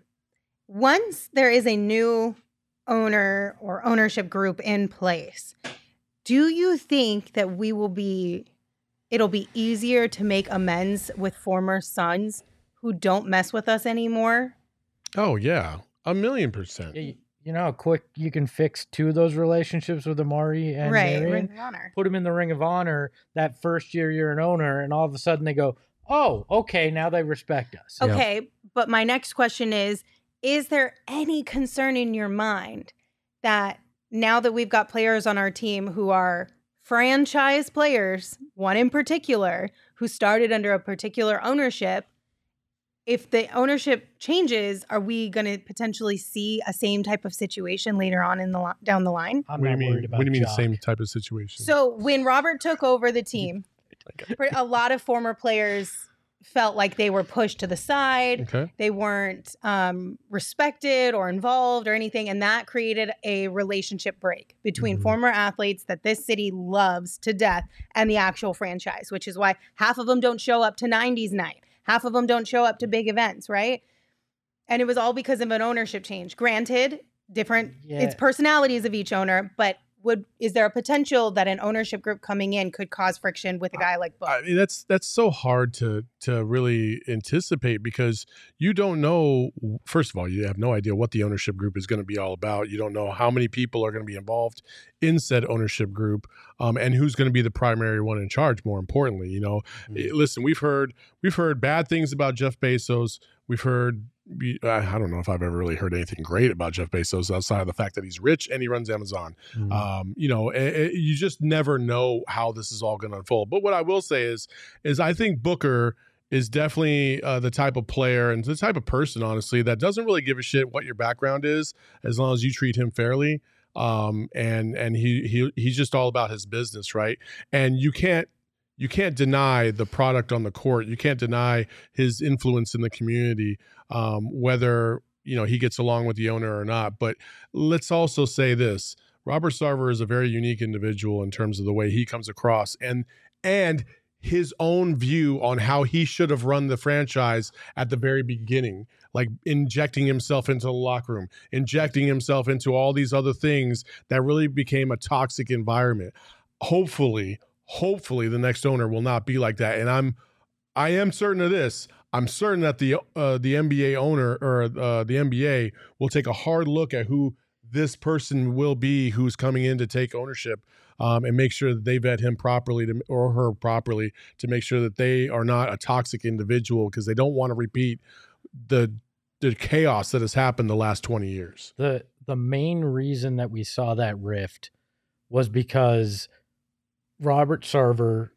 once there is a new owner or ownership group in place, do you think that we will be it'll be easier to make amends with former Suns who don't mess with us anymore? Oh yeah, a million percent. Yeah, you, you know how quick you can fix two of those relationships with Amar'e and right, Marion? Ring of honor. Put them in the Ring of Honor that first year you're an owner, and all of a sudden they go, "Oh, okay, now they respect us." Yeah. Okay, but my next question is Is there any concern in your mind that now that we've got players on our team who are franchise players, one in particular, who started under a particular ownership, if the ownership changes, are we going to potentially see a same type of situation later on in the li- down the line? I'm What do you not worried mean? about What do you mean? Jock. Same type of situation? So when Robert took over the team, [LAUGHS] a lot of former players felt like they were pushed to the side. okay. They weren't um, respected or involved or anything, and that created a relationship break between Mhm. former athletes that this city loves to death and the actual franchise. Which is why half of them don't show up to '90s night, half of them don't show up to big events, right? and it was all because of an ownership change. Granted, different Yeah. it's personalities of each owner, but would is there a potential that an ownership group coming in could cause friction with a guy like Book? I mean, that's that's so hard to to really anticipate because you don't know. First of all, you have no idea what the ownership group is going to be all about. You don't know how many people are going to be involved in said ownership group, um, and who's going to be the primary one in charge. More importantly, you know, Eh, listen, we've heard we've heard bad things about Jeff Bezos. We've heard. I don't know if I've ever really heard anything great about Jeff Bezos outside of the fact that he's rich and he runs Amazon Mm. um, you know, eh, eh, you just never know how this is all going to unfold. But what I will say is, is I think Booker is definitely uh, the type of player and the type of person, honestly, that doesn't really give a shit what your background is, as long as you treat him fairly. Um, and and he he he's just all about his business, right? And you can't you can't deny the product on the court. You can't deny his influence in the community, um, whether you know he gets along with the owner or not. But let's also say this: Robert Sarver is a very unique individual in terms of the way he comes across and and his own view on how he should have run the franchise at the very beginning, like injecting himself into the locker room, injecting himself into all these other things that really became a toxic environment. Hopefully, hopefully the next owner will not be like that. And I'm I am certain of this. I'm certain that the uh, the NBA owner or uh, the NBA will take a hard look at who this person will be who's coming in to take ownership um, and make sure that they vet him properly to, or her properly to make sure that they are not a toxic individual because they don't want to repeat the the chaos that has happened the last 20 years. the the main reason that we saw that rift was because Robert Sarver,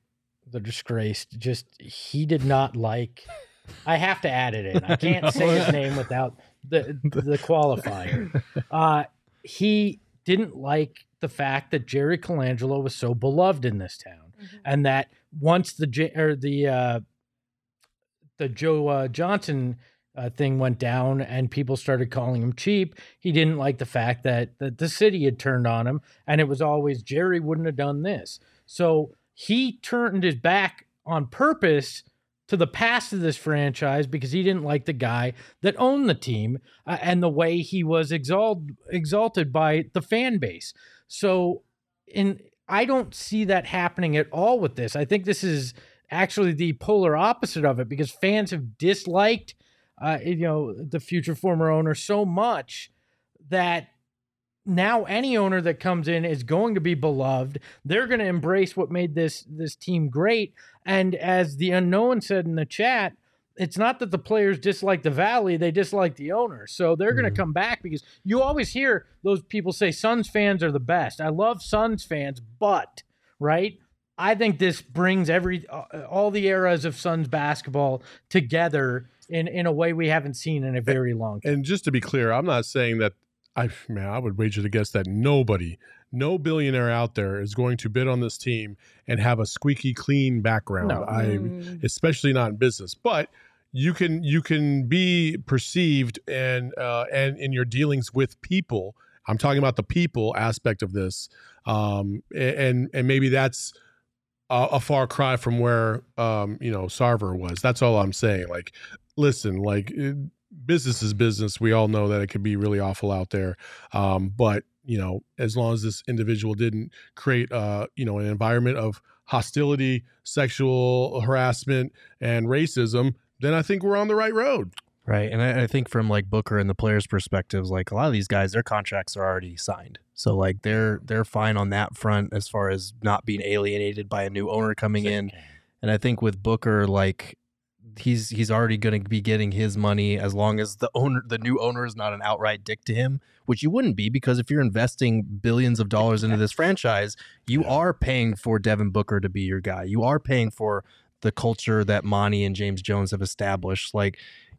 the disgraced, just he did not like. I have to add it in. I can't [LAUGHS] say his name without the the qualifier. Uh, he didn't like the fact that Jerry Colangelo was so beloved in this town, and that once the J- or the uh, the Joe uh, Johnson uh, thing went down and people started calling him cheap, he didn't like the fact that, that the city had turned on him and it was always Jerry wouldn't have done this. So he turned his back on purpose to the past of this franchise because he didn't like the guy that owned the team uh, and the way he was exalted exalted by the fan base. So in I don't see that happening at all with this. I think this is actually the polar opposite of it because fans have disliked uh, you know the future former owner so much that now any owner that comes in is going to be beloved. They're going to embrace what made this this team great. And as the unknown said in the chat it's not that the players dislike the valley they dislike the owner. So they're going to come back because you always hear those people say suns fans are the best. I love suns fans but right? I think this brings every uh, all the eras of suns basketball together in in a way we haven't seen in a very long time. And just to be clear, I'm not saying that I man, I would wager to guess that nobody, no billionaire out there is going to bid on this team and have a squeaky clean background. No. I Mm. especially not in business. But you can you can be perceived and uh, and in your dealings with people. I'm talking about the people aspect of this, um, and and maybe that's a, a far cry from where um, you know Sarver was. That's all I'm saying. Like, listen, like it, business is business. We all know that it could be really awful out there, um, but you know, as long as this individual didn't create, uh, you know, an environment of hostility, sexual harassment, and racism, then I think we're on the right road. Right. And I, I think from like Booker and the players' perspectives, like a lot of these guys, their contracts are already signed. So like they're they're fine on that front as far as not being alienated by a new owner coming in. And I think with Booker, like he's he's already going to be getting his money as long as the owner the new owner is not an outright dick to him, which you wouldn't be because if you're investing billions of dollars into this franchise, you are paying for Devin Booker to be your guy. You are paying for the culture that Monty and James Jones have established. Like,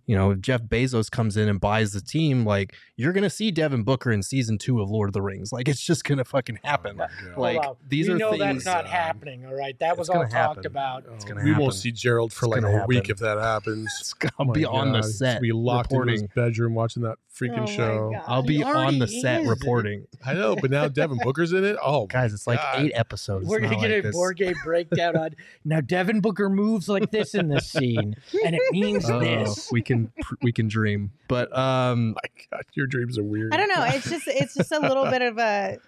you know, if Jeff Bezos comes in and buys the team, like you're gonna see Devin Booker in season two of Lord of the Rings. Like it's just gonna fucking happen. Like Hold on. these we are know things. that's not um, happening. All right, that was all talked happen. about. It's gonna we happen. won't see Gerald for It's like a gonna week if that happens. It's gonna Oh my be on the God, he's set gonna be locked into his bedroom watching that freaking Oh show. God. I'll be on the already set reporting. I know, but now Devin Booker's in it. [LAUGHS] Oh, Guys, it's like God. eight episodes. We're It's gonna get like a this. board [LAUGHS] game breakdown on now. Devin Booker moves like this in this scene, and it means Oh, this. we can can we can dream. But um, [LAUGHS] my God, your dreams are weird. I don't know. It's just it's just a little bit [LAUGHS] of a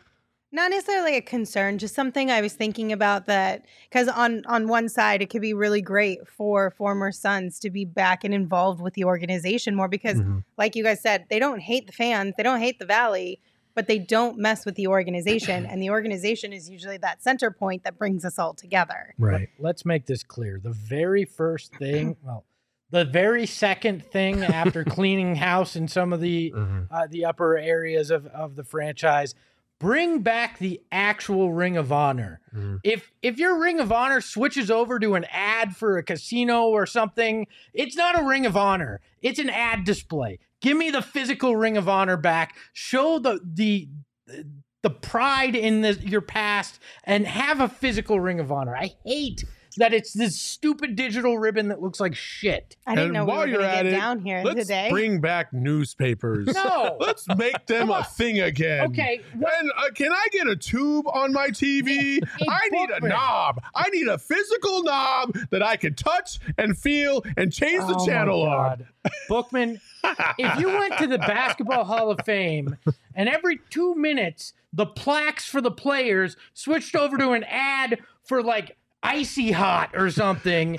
not necessarily a concern, just something I was thinking about that because on on one side it could be really great for former Suns to be back and involved with the organization more because, Mhm. like you guys said, they don't hate the fans, they don't hate the Valley, but they don't mess with the organization, and the organization is usually that center point that brings us all together. Right. Let's make this clear. The very first thing, well, the very second thing after [LAUGHS] cleaning house in some of the uh, the upper areas of, of the franchise, bring back the actual Ring of Honor. If if your Ring of Honor switches over to an ad for a casino or something, it's not a Ring of Honor. It's an ad display. Give me the physical Ring of Honor back. Show the the the pride in the, your past and have a physical Ring of Honor. I hate that it's this stupid digital ribbon that looks like shit. I didn't And know we while were you're going to at get it, down here Let's today. bring back newspapers. [LAUGHS] No. [LAUGHS] Let's make them a thing again. Okay, And uh, can I get a tube on my TV? [LAUGHS] I need a knob. I need a physical knob that I can touch and feel and change the Oh my channel on. Bookman, if you went to the Basketball Hall of Fame and every two minutes the plaques for the players switched over to an ad for like icy hot or something,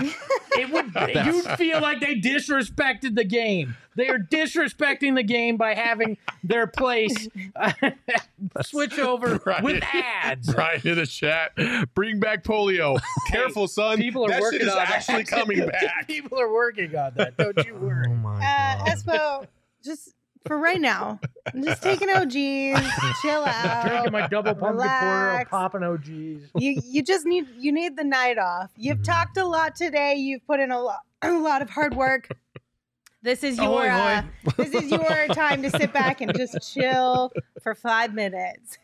it would [LAUGHS] you'd feel like they disrespected the game. They are disrespecting the game by having their place [LAUGHS] switch over [LAUGHS] Right. with ads. Right in the chat. Bring back polio. Careful, son. People are that working shit is on that. actually coming back. People are working on that. Don't you worry. oh my Uh, Espo, just for right now, I'm just taking OGs, chill [LAUGHS] out. Drinking my double pumpkin porter, popping OGs. You you just need you need the night off. You've Mm-hmm. talked a lot today. You've put in a lot [CLEARS THROAT] a lot of hard work. This is [LAUGHS] your Ahoy, uh, this is your [LAUGHS] time to sit back and just chill for five minutes.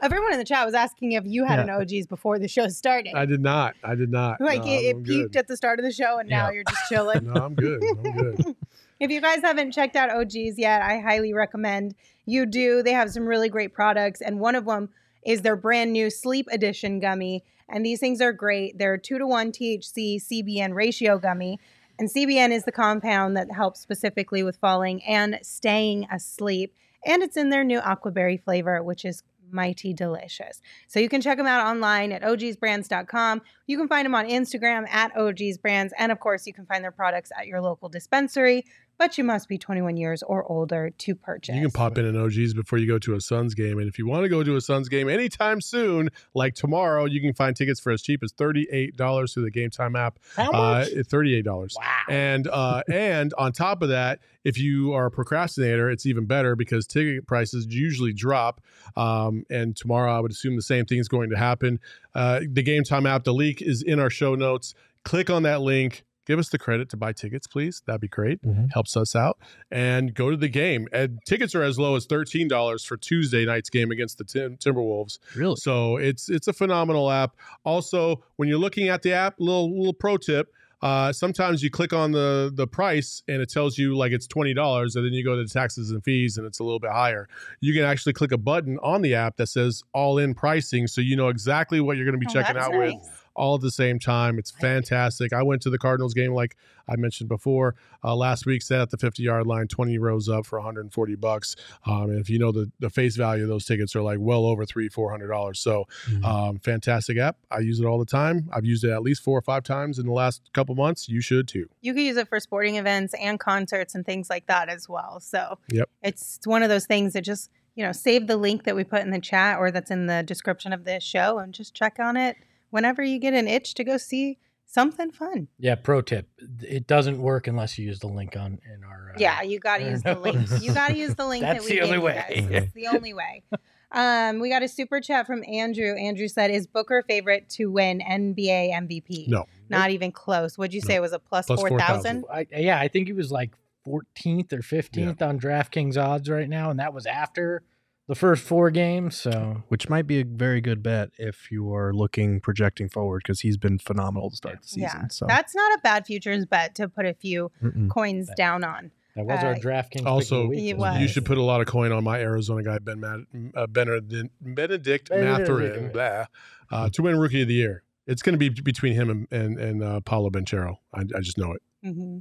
Everyone in the chat was asking if you had Yeah. an OGs before the show started. I did not. I did not. like No, it, it peaked at the start of the show, and now you're just chilling. No, I'm good. I'm good. If you guys haven't checked out OGs yet, I highly recommend you do. They have some really great products, and one of them is their brand new Sleep Edition gummy. And these things are great. They're two to one THC CBN ratio gummy. And CBN is the compound that helps specifically with falling and staying asleep. And it's in their new aquaberry flavor, which is mighty delicious. So you can check them out online at ogsbrands.com. You can find them on Instagram at ogsbrands. And of course, you can find their products at your local dispensary, but you must be 21 years or older to purchase. You can pop in an OGs before you go to a Suns game. And if you want to go to a Suns game anytime soon, like tomorrow, you can find tickets for as cheap as $38 through the Game Time app. How Uh, much? $38. Wow. And uh, [LAUGHS] and on top of that, if you are a procrastinator, it's even better because ticket prices usually drop. Um, and tomorrow, I would assume the same thing is going to happen. Uh, the Game Time app, the link is in our show notes. Click on that link. Give us the credit to buy tickets, please. That'd be great. Helps us out. And go to the game. And tickets are as low as thirteen dollars for Tuesday night's game against the Tim- Timberwolves. Really? So it's it's a phenomenal app. Also, when you're looking at the app, little little pro tip. Uh, sometimes you click on the the price and it tells you like it's twenty dollars, and then you go to the taxes and fees and it's a little bit higher. You can actually click a button on the app that says all in pricing, so you know exactly what you're going to be Oh, checking out nice. with all at the same time. It's fantastic. I went to the Cardinals game like I mentioned before uh, last week. Sat at the 50 yard line, 20 rows up for 140 bucks. Um, and if you know the the face value of those tickets are like well over three four hundred dollars. So um, fantastic app. I use it all the time. I've used it at least four or five times in the last couple months. You should too. You could use it for sporting events and concerts and things like that as well. So Yep. it's one of those things that just, you know, save the link that we put in the chat or that's in the description of this show and just check on it whenever you get an itch to go see something fun. Yeah, pro tip: it doesn't work unless you use the link on in our. Uh, Yeah, you got to use don't the link. You got to use the [LAUGHS] link That's that we the only gave way. It's the only way. [LAUGHS] Um, we got a super chat from Andrew. Andrew said, "Is Booker favorite to win NBA MVP?" No. not even close. Would you say it was a plus, Plus four thousand? I, yeah, I think he was like 14th or 15th on DraftKings odds right now, and that was after the first four games. So Which might be a very good bet if you are looking projecting forward because he's been phenomenal to start the season. Yeah, so that's not a bad futures bet to put a few Mm-mm. coins down on. that was our Uh, DraftKings. pick of the Also, week It this was. week. you should put a lot of coin on my Arizona guy Ben Mad- uh, Benedict, Benedict Benedict. Mathurin blah, uh, to win Rookie of the Year. It's going to be between him and and, and uh, Paolo Banchero. I, I just know it. hmm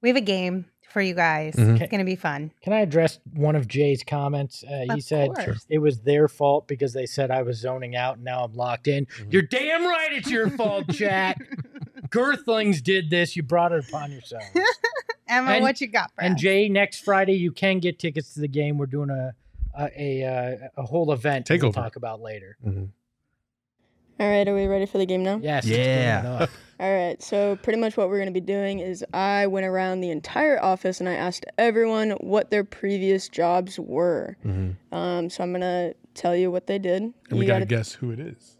We have a game for you guys. Mhm. It's going to be fun. Can I address one of Jay's comments? Uh, he said course. it was their fault because they said I was zoning out and now I'm locked in. You're damn right it's your fault, [LAUGHS] chat. Girthlings did this. You brought it upon yourself. [LAUGHS] Emma, And- what you got for And? Jay, next Friday you can get tickets to the game. We're doing a a a, uh, a whole event that we'll Takeover. talk about later. All right, are we ready for the game now? Yes. Yeah. [LAUGHS] All right, so pretty much what we're going to be doing is I went around the entire office and I asked everyone what their previous jobs were. Um, so I'm going to tell you what they did. And we You got to gotta- guess who it is.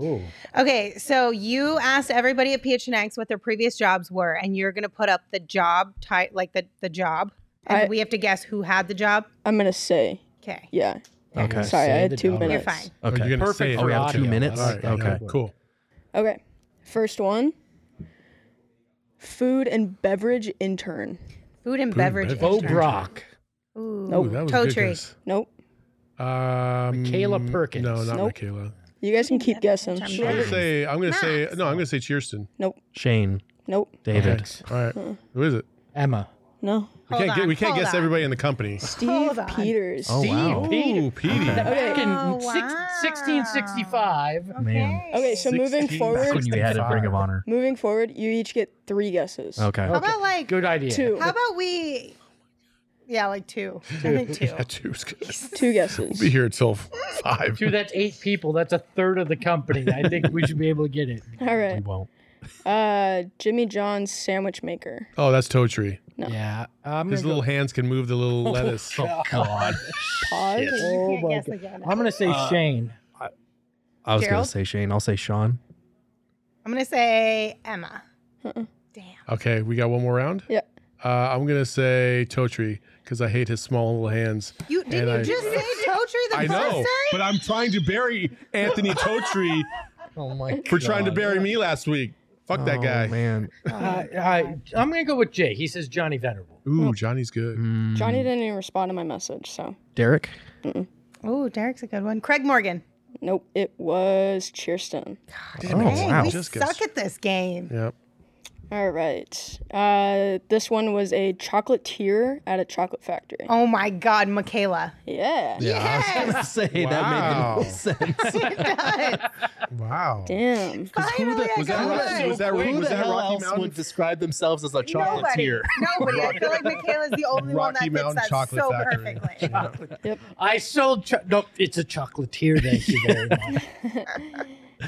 Ooh. Okay, so you asked everybody at PHNX what their previous jobs were, and you're going to put up the job type, like the the job, and I- we have to guess who had the job. I'm going to say. Okay. Yeah. Okay. Sorry, I had two job. minutes. You're fine. Oh, Okay. you're Perfect say it. Oh, we have two minutes? I like that. Okay. Cool. Okay. First one food and beverage intern. Food and Food beverage. beverage. Bo intern. Brock. Ooh, Nope. Ooh, that was Toe good tree. guess. Nope. Um, Michaela Perkins. No, not Nope. Michaela. You guys can keep guessing. I'm I'm gonna say. I'm gonna say. No, I'm gonna say Cheerston. Nope. Shane, Nope. David. Thanks. All right. Who is it? Emma. No. We Hold can't get. on, We can't hold guess on. everybody in the company. Steve Hold on. Peters. Oh, wow. Peter. Ooh, Petey. That Back in Oh, six, wow. 1665. Man. Okay, so moving 16 forward, Back when you had a Ring of Honor. moving forward, you each get three guesses. Okay. How about like Good idea. Two. How about we? Yeah, like two. I think [LAUGHS] two. Yeah, two's good. [LAUGHS] Two guesses. We'll be here until five. Two, that's eight people. That's a third of the company. I think we should be able to get it. [LAUGHS] All right. We won't. Uh, Jimmy John's sandwich maker. Oh, that's Toe Tree. No. Yeah. I'm His gonna little go- hands can move the little [LAUGHS] lettuce. Oh, God. Pause. You Oh, my God. I'm going to say Uh, Shane. I was Gerald? gonna say Shane. I'll say Sean. I'm gonna say Emma. Uh-uh. Damn. Okay, we got one more round. Yeah. Uh, I'm gonna say Toe Tree because I hate his small little hands. You didn't And you I- just say [LAUGHS] Toe Tree the I first know, time? but I'm trying to bury Anthony Toe Tree [LAUGHS] Oh my for trying to bury me last week. Fuck that guy. man. [LAUGHS] Uh, I, I'm going to go with Jay. He says Johnny Venerable. Ooh, Johnny's good. Mm, Johnny didn't even respond to my message, so Derek. Oh, Derek's a good one. Craig Morgan. nope. It was Cheerston. Damn it. Oh, Hey, wow. we Just suck guess. at this game. Yep. All right. Uh, this one was a chocolatier at a chocolate factory. Oh my God, Michaela. Yeah. Yeah, I was gonna say Wow. that made the most sense. [LAUGHS] It does. Wow. Damn. [LAUGHS] Finally, I was got that one. was that Who was the that hell Rocky else Mountain? would describe themselves as a Nobody. chocolatier? Nobody. I feel like Michaela's the only one that Rocky fits Mountain that Chocolate so Factory. perfectly. [LAUGHS] I sold. Cho- nope, it's a chocolatier. Thank you very much.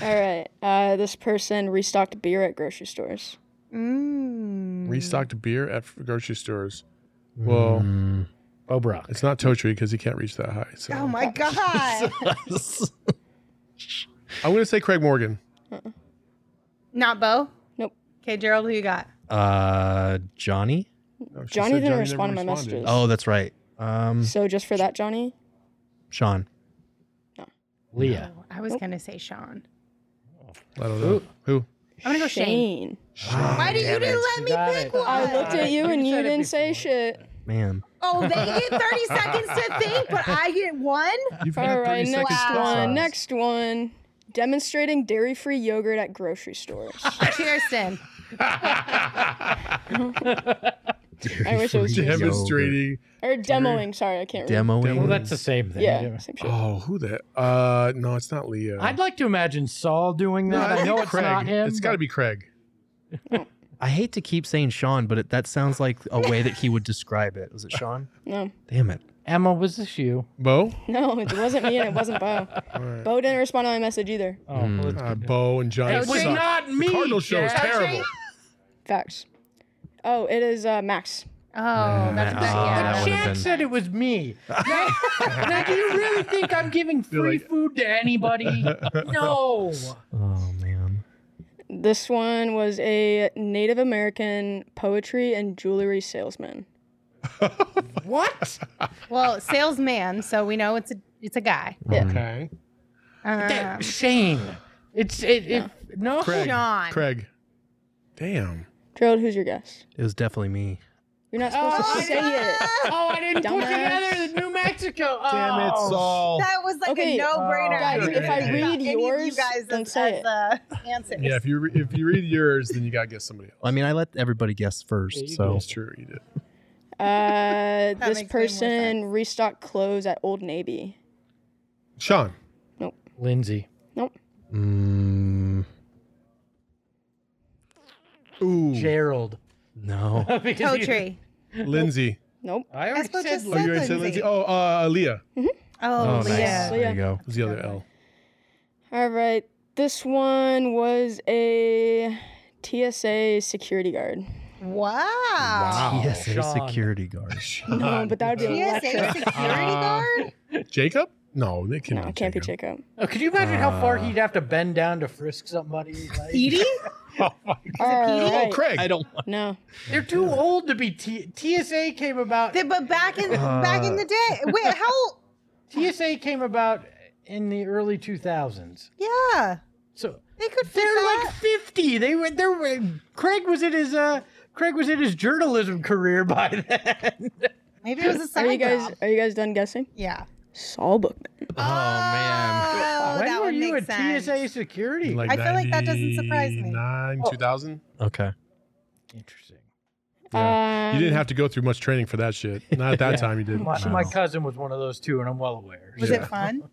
All right. Uh, this person restocked beer at grocery stores. Mm. Restocked beer at grocery stores. Well, Mm. Oh, Brock. it's not Toe Tree because he can't reach that high. So Oh my God. I'm gonna say Craig Morgan. Not Bo? Nope. Okay, Gerald, who you got? uh, Johnny. No, Johnny didn't never respond to my responded. messages. Oh, that's right. Um, So just for that, Johnny. Sean. No. Leah. I was going to say Sean. I don't know. Who? I'm going to go Shane. Shane. Why did you didn't let me got pick it. one? I looked at you You and you said didn't say shit. Man. Oh, they get 30 seconds to think, but I get one? You've All had 30 next seconds to one. decide. Next one. Demonstrating dairy-free yogurt at grocery stores. [LAUGHS] Cheerston. I wish it was Dairy-free Demonstrating. Or demoing. Sorry, I can't read. Demoing. Well, that's the same thing. Yeah, same shit. Oh, who that? Uh, no, it's not Leo. I'd like to imagine Saul doing No, that. I know it's Craig. not him. It's got to be Craig. I hate to keep saying Sean, but it, that sounds like a way that he would describe it. Was it Sean? No, Damn it. Emma, was this you? Bo. no, it wasn't me and it wasn't Bo. [LAUGHS] right. Bo didn't respond to my message either. Oh, well, it's Uh. Bo and Johnny. It was suck. not me. The Cardinal show is terrible. Facts. Oh, it is uh, Max. Oh, that's Oh, good. that Yeah. would've been- said it was me. [LAUGHS] now, now, do you really think I'm giving free like- food to anybody? [LAUGHS] No. Oh man. This one was a Native American poetry and jewelry salesman. [LAUGHS] What? Well, salesman, so we know it's a it's a guy. Yeah. Okay. Um, Shane. It's it. it no. Craig. Sean. Craig. Damn. Gerald, who's your guess? It was definitely me. You're not supposed Oh, to say it. [LAUGHS] Oh, I didn't put together the New Mexico. Oh. [LAUGHS] Damn it, Oh. Saul. That was like Okay, a no-brainer. guys, if I read about any of yours, you guys don't say as uh, [LAUGHS] answers. Yeah, if you re- if you read yours, then you gotta guess somebody else. I mean, I let everybody guess first, you so That's true. You did. Uh, this makes way more person restocked clothes at Old Navy. Sean. Nope. Lindsay. Nope. mm, Ooh. Gerald. no. Toe tree. [LAUGHS] Lindsay. Nope. I already Espo said just Oh, Lindsay. you already said Lindsay. Oh, uh, Leah. Oh, Oh, nice. yeah. There you go. Who's the other L? All right. This one was a TSA security guard. Wow. TSA Sean. security guard. No, but that would be a TSA electric. security guard? Jacob? No, they can't. No, be it can't be Jacob. Jacob. Oh, could you imagine how far Uh, he'd have to bend down to frisk somebody? Like, [LAUGHS] Edie? [LAUGHS] All Oh, right. Craig. I don't want. No. They're too old to be. T- TSA came about. They- But back in back in the day, wait, how? [LAUGHS] old- TSA came about in the early 2000s. Yeah, So they could they're that. like 50. They were. They were. Craig was in his. Uh, Craig was in his journalism career by then. Maybe it was a side Are you guys job. are you guys done guessing? Yeah. Saul Bookman. Oh, man. Oh, when that were would you make at sense. TSA security? Like I feel like that doesn't surprise me. 99, 2000. Okay. Interesting. Yeah. you didn't Um, have to go through much training for that shit. Not at that [LAUGHS] Yeah. time, you didn't. My, No. my cousin was one of those too, and I'm well aware. Was it fun? [LAUGHS]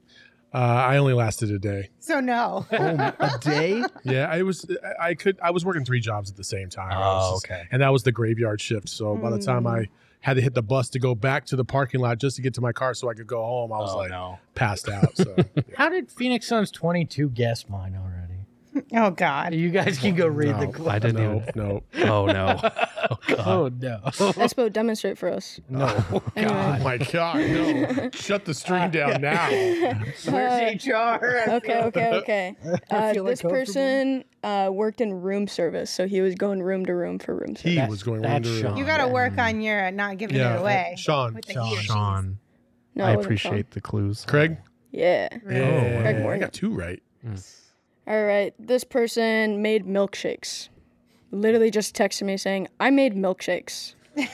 Uh, I only lasted a day. So no. [LAUGHS] A day? Yeah, I was. I I could. I was working three jobs at the same time. I was Oh, just- okay. And that was the graveyard shift. So by the time Mm. I had to hit the bus to go back to the parking lot just to get to my car so I could go home, I was Oh, like no. passed out. So [LAUGHS] How did Phoenix Suns 22 guess mine already? Oh God. You guys can go read the No, clip. I didn't no, even. no. [LAUGHS] Oh, no. Oh, God. Oh no. Espo, demonstrate for us. [LAUGHS] no. Oh Anyway. my god, no! [LAUGHS] Shut the stream down now. Where's HR? Okay, okay, okay. Uh, this person uh, worked in room service, so he was going room to room for room service. He was going that's room to room. You got to work on your not giving Yeah, it away. Sean. Sean. he or she's. Sean. No, I it wasn't Sean. appreciate the clues. Craig. Yeah. Yeah, Craig I got two right. All right. This person made milkshakes. Literally just texted me saying, "I made milkshakes." [LAUGHS]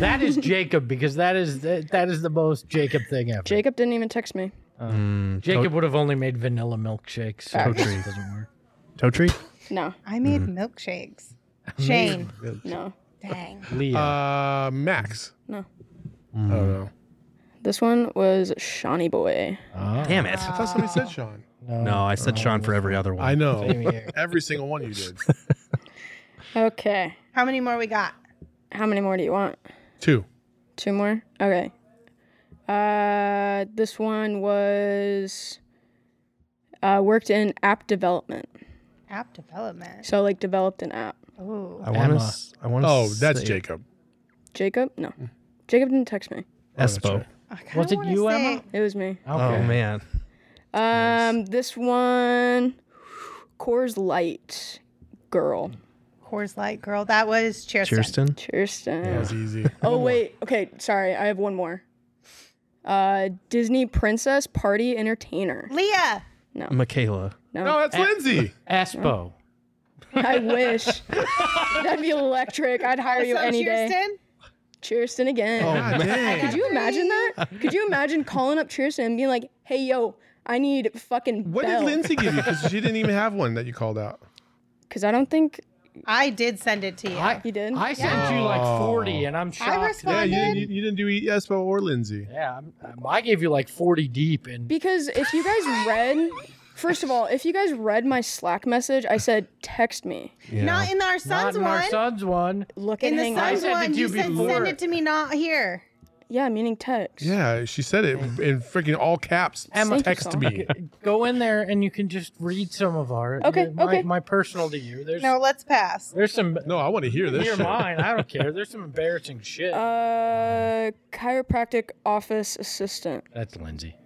That is Jacob because that is that, that is the most Jacob thing ever. Jacob didn't even text me. Mm, Jacob would have only made vanilla milkshakes. So Facts. it doesn't work. Toe tree? No, I made Mm. milkshakes. [LAUGHS] Shane. no. Dang. Leah. Uh, Max. No. Oh no! This one was Shawnee Boy. Oh. Damn it. I thought somebody said Sean. No, I said Sean for every other one. I know. [LAUGHS] Every single one you did. [LAUGHS] Okay. How many more we got? How many more do you want? Two. Two more? Okay. Uh, this one was uh, worked in app development. App development. So like developed an app. Ooh. I want Emma. to. I want to. Oh, that's Jacob. Jacob? No. Jacob didn't text me. Espo. I kinda Was it wanna you, say- Emma? It was me. Okay. Oh man. Um, this one, Coors Light girl. Coors Light girl. That was Cheerston. Cheerston. Kirsten. That was easy. [LAUGHS] Oh wait, okay, sorry, I have one more. Uh, Disney princess party entertainer. Leah. No. Michaela. No, No, that's Lindsay. Espo. I wish. That'd be electric. I'd hire you So any day. Cheerston? Cheerston again. Oh God man. dang. Could you imagine that? Could you imagine calling up Cheerston and being like, "Hey, yo, I need fucking What bell." did Lindsay give you? Because she didn't even [LAUGHS] have one that you called out. Because I don't think I did send it to you. I, you did. I sent you like 40 and I'm shocked. I Yeah, responded. you didn't, you, you didn't do Espo or Lindsay. Yeah, I'm, um, I'm- gave you like 40 deep and Because if you guys read, first of all, if you guys read my Slack message, I said text me. Yeah. Not in our son's not son's in one. our son's one. Look in at the hang son's said one, you you said before. send it to me, not here. Yeah, meaning text. Yeah, she said it in freaking all caps. Emma, Thank you, text me. Go in there and you can just read some of our Okay, my, okay. my personal to you. There's No, let's pass. there's some No, I want to hear this. near shit. mine. I don't care. There's some embarrassing shit. Uh, chiropractic office assistant. That's Lindsay.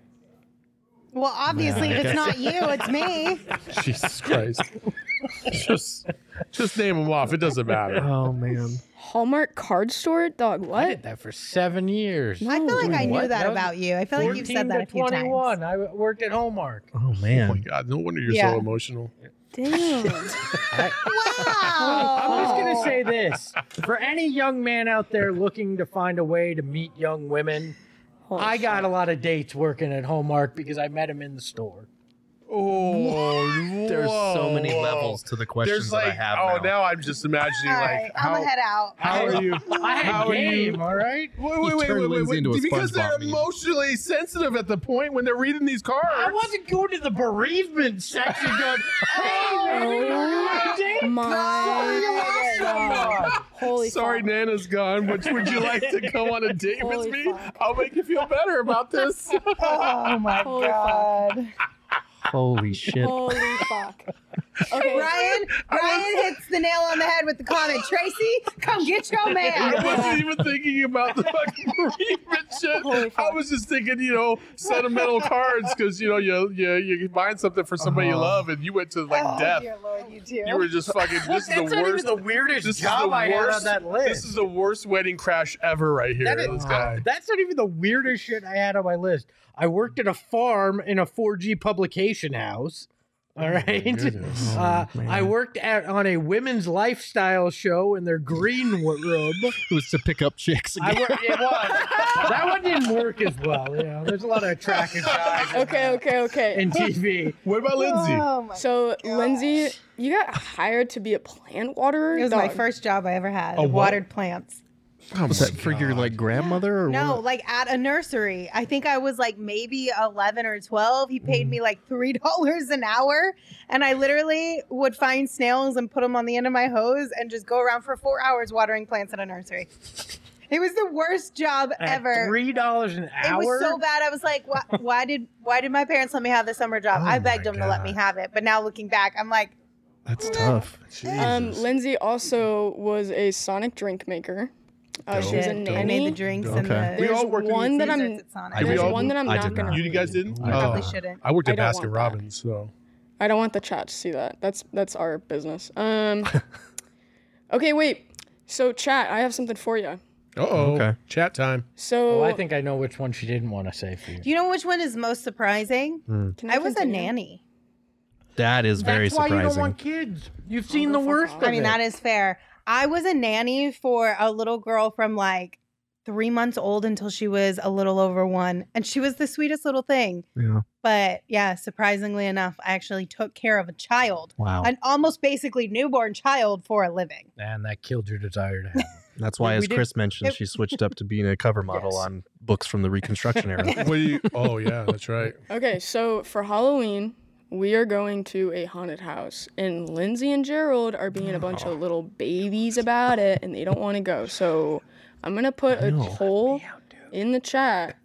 Well, obviously, if it's not you, it's me. [LAUGHS] Jesus Christ. just, just name them off. It doesn't matter. Oh man. Hallmark card store? Dog, what? I did that for seven years. I feel like I knew What? that That about you. I feel like you've said that to a few 21. times. I worked at Hallmark. Oh man! Oh my. God. No wonder you're Yeah. so emotional. Damn. [LAUGHS] [LAUGHS] Wow. [LAUGHS] I'm just gonna say this for any young man out there looking to find a way to meet young women. I got a lot of dates working at Hallmark because I met him in the store. Oh, There's so many levels to the questions There's like, that I have. oh, now. now I'm just imagining All like right, how, I'm gonna head out. how are you? [LAUGHS] How are you? all right? Wait, You wait, wait, turned wait, wait, Lindsay wait. into a Because they're SpongeBob meme. emotionally sensitive at the point when they're reading these cards. I wasn't going to the bereavement section going, [LAUGHS] hey, baby, you got a date? My God. Holy Sorry, fuck. Nana's gone. Would, would you like to go on a date with me? fuck. I'll make you feel better about this. [LAUGHS] Oh my Holy god. Holy shit. Holy fuck. [LAUGHS] Okay. Ryan, Brian hits the nail on the head with the comment. Tracy, come get your [LAUGHS] man. I wasn't even thinking about the fucking [LAUGHS] bereavement shit. Holy I was just thinking, you know, sentimental cards because you know you you you're buying something for somebody you Uh-huh. love, and you went to like Oh, death. dear Lord, you too. You were just fucking. This is the not worst. even the weirdest This is job the I had on worst. that list. This is the worst wedding crash ever, right here. That is- this guy. That's not even the weirdest shit I had on my list. I worked at a farm in a 4G publication house. All right. [LAUGHS] goodness. Uh, Oh. I worked at on a women's lifestyle show in their green [LAUGHS] room. It was to pick up chicks I again. worked, it was. That one didn't work as well. You know, there's a lot of attractive guys in, [LAUGHS] Okay, uh, okay, okay. in TV. What about Lindsay? Oh my So, Lindsay, you got hired to be a plant waterer? It was my first job I ever had. A watered plants. Oh Was my that for your like grandmother or No, what? like at a nursery. I think I was like maybe 11 or 12. He paid me like $3 [LAUGHS] an hour. And I literally would find snails and put them on the end of my hose and just go around for four hours watering plants at a nursery. It was the worst job At ever. Three dollars an hour. It was so bad. I was like, why, why did why did my parents let me have the summer job? Oh I begged my them to let me have it. But now looking back, I'm like, That's tough. Um, Lindsay also was a Sonic drink maker. Uh, she was a shit, nanny. I made the drinks and Okay. the We all There's worked in one that I'm. desserts at Sonic. I There's did. one that I'm I not gonna. not. You guys didn't? I probably Oh. shouldn't. I worked I at don't Baskin that. Robbins, so I don't want the chat to see that. That's that's our business. Um. [LAUGHS] okay, wait. So chat, I have something for you. uh oh. Okay. Chat time. So Well, I think I know which one she didn't want to say for you. Do you know which one is most surprising? Can I was a continue? nanny. That is very That's why you don't want kids. You've seen the worst. Of I mean, it. that is fair. I was a nanny for a little girl from like three months old until she was a little over one. And she was the sweetest little thing. yeah. But yeah, surprisingly enough, I actually took care of a child, Wow. an almost basically newborn child for a living. and that killed your desire to have. [LAUGHS] That's why, as Chris mentioned, it- she switched up to being a cover model Yes. on books from the Reconstruction era. [LAUGHS] What you? Oh yeah, that's right. Okay, so for Halloween, we are going to a haunted house, and Lindsay and Gerald are being a bunch of oh. little babies about it, and they don't want to go. So I'm gonna put a No. poll in the chat,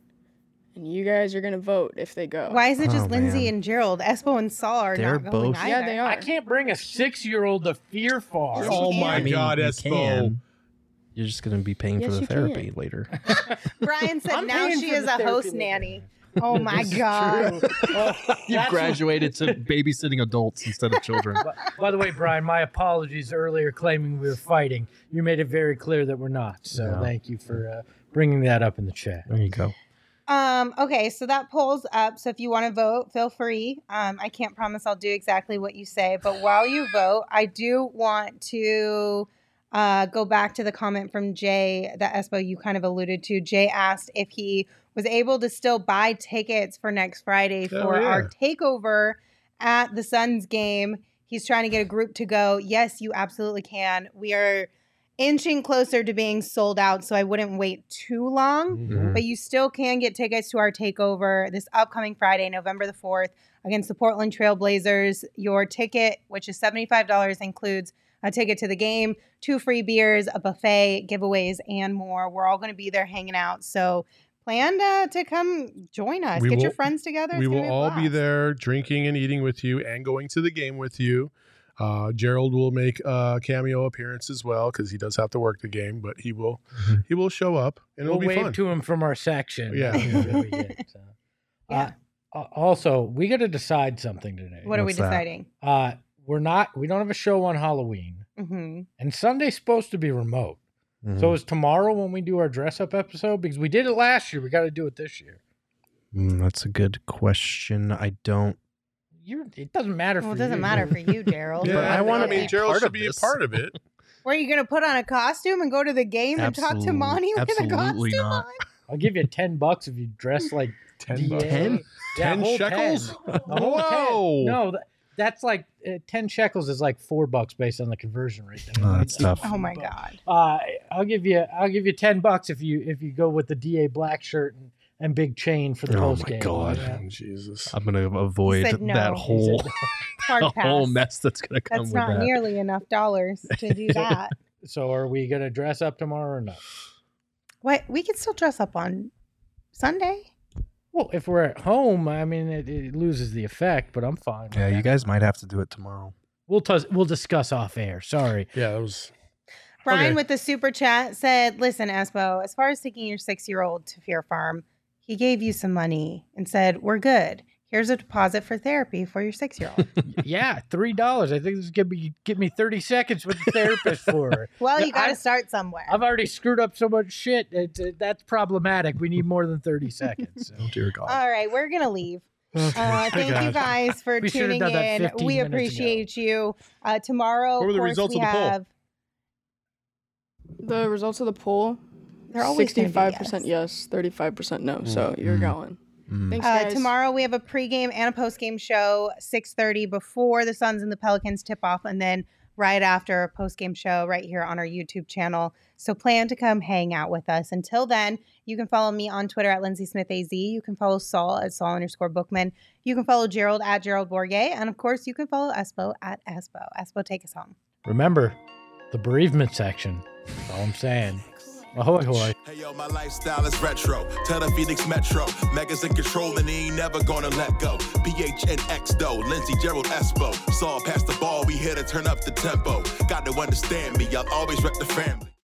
and you guys are gonna vote if they go. Why is it just Oh, Lindsay man. and Gerald? Espo and Saul are They're not going both- either. Yeah, they are. I can't bring a six-year-old to Fear Farm. Yes, you Oh my I mean, God, you Espo. can. You're just going to be paying Yes, for the you therapy can. later. [LAUGHS] [LAUGHS] Brian said I'm now paying she for is the a host therapy nanny. Oh [LAUGHS] my God. [LAUGHS] you graduated to babysitting adults instead of children. [LAUGHS] By the way, Brian, my apologies earlier claiming we were fighting. You made it very clear that we're not. So Yeah. thank you for uh, bringing that up in the chat. There you go. Um, okay, so that poll's up. So if you want to vote, feel free. Um, I can't promise I'll do exactly what you say, but while you vote, I do want to uh, go back to the comment from Jay that Espo you kind of alluded to. Jay asked if he was able to still buy tickets for next Friday Oh, for our takeover at the Suns game. He's trying to get a group to go. Yes, you absolutely can. We are inching closer to being sold out, so I wouldn't wait too long Mhm. but you still can get tickets to our takeover this upcoming Friday, November the 4th, against the Portland Trailblazers. Your ticket, which is $75, includes a ticket to the game, two free beers, a buffet, giveaways, and more. We're all going to be there hanging out. So plan uh, to come join us. We Get your friends together. It's we will be a all be there drinking and eating with you and going to the game with you. Uh, Gerald will make a cameo appearance as well because he does have to work the game, but he will Mhm. he will show up and we'll it'll be wave fun. to him from our section. Yeah. That's what we get, so. Yeah. Uh, also, we got to decide something today. What are we What's that? deciding? Uh, we're not. We don't have a show on Halloween, hmm and Sunday's supposed to be remote. Mhm. So is tomorrow when we do our dress up episode? Because we did it last year. We got to do it this year. Mm, that's a good question. I don't. You're, it doesn't matter Well, for it doesn't you. matter for you, [LAUGHS] Gerald. Yeah, I I wanna I mean, be Gerald should of be a part of it. Were you gonna put on a costume and go to the game and talk to Absolute- Monty with a costume not. on? I'll give you ten bucks if you dress like [LAUGHS] 10 Ten? Yeah, 10 shekels? 10. A 10. Whoa. No, th- that's like uh, ten shekels is like four bucks based on the conversion rate. that Oh, made. that's tough. Oh my god. Uh, I'll give you I'll give you ten bucks if you if you go with the DA black shirt and, and big chain for the Oh post game. Oh my. God. Oh, Jesus. I'm gonna avoid said no. that whole Hard [LAUGHS] the whole mess that's gonna come That's with not that. nearly enough dollars to do [LAUGHS] that. So are we gonna dress up tomorrow or not? what? We can still dress up on Sunday. Well, if we're at home, I mean it, it loses the effect, but I'm fine. yeah, you guys might have to do it tomorrow. We'll tus- we'll discuss off air. Sorry. Yeah, that was. Brian Okay. with the super chat said, "Listen, Espo, as far as taking your six-year-old to Fear Farm, he gave you some money and said we're good. Here's a deposit for therapy for your six-year-old. [LAUGHS] yeah, three dollars. I think this is gonna be give me thirty seconds with the therapist for her. [LAUGHS] well, you got to I- start somewhere. I've already screwed up so much shit. It's, uh, that's problematic. We need more than thirty seconds. So. [LAUGHS] Oh dear God. All right, we're gonna leave. Okay. Uh, thank you guys for We tuning in. We minutes ago. appreciate you. Uh, tomorrow, What were the of course, results we of the poll? have. The results of the poll They're always 65% yes, 35% no. So you're Mm. going. Mm. Thanks, Uh, tomorrow we have a pregame and a postgame show, six thirty before the Suns and the Pelicans tip off, and then right after a postgame show right here on our YouTube channel. So plan to come hang out with us. Until then, you can follow me on Twitter at Lindsay Smith AZ. You can follow Saul at Saul underscore Bookman. You can follow Gerald at Gerald Bourguet, and of course, you can follow Espo at Espo. Espo, take us home. Remember, the bereavement section. That's all I'm saying. Ahoy, hoy. Hey yo, my lifestyle is retro. Tell the Phoenix Metro. Megas in control and he ain't never gonna let go. PHNX though, Lindsey Gerald Espo. Saw past the ball, we here to turn up the tempo. Got to understand me, I'll always rep the family.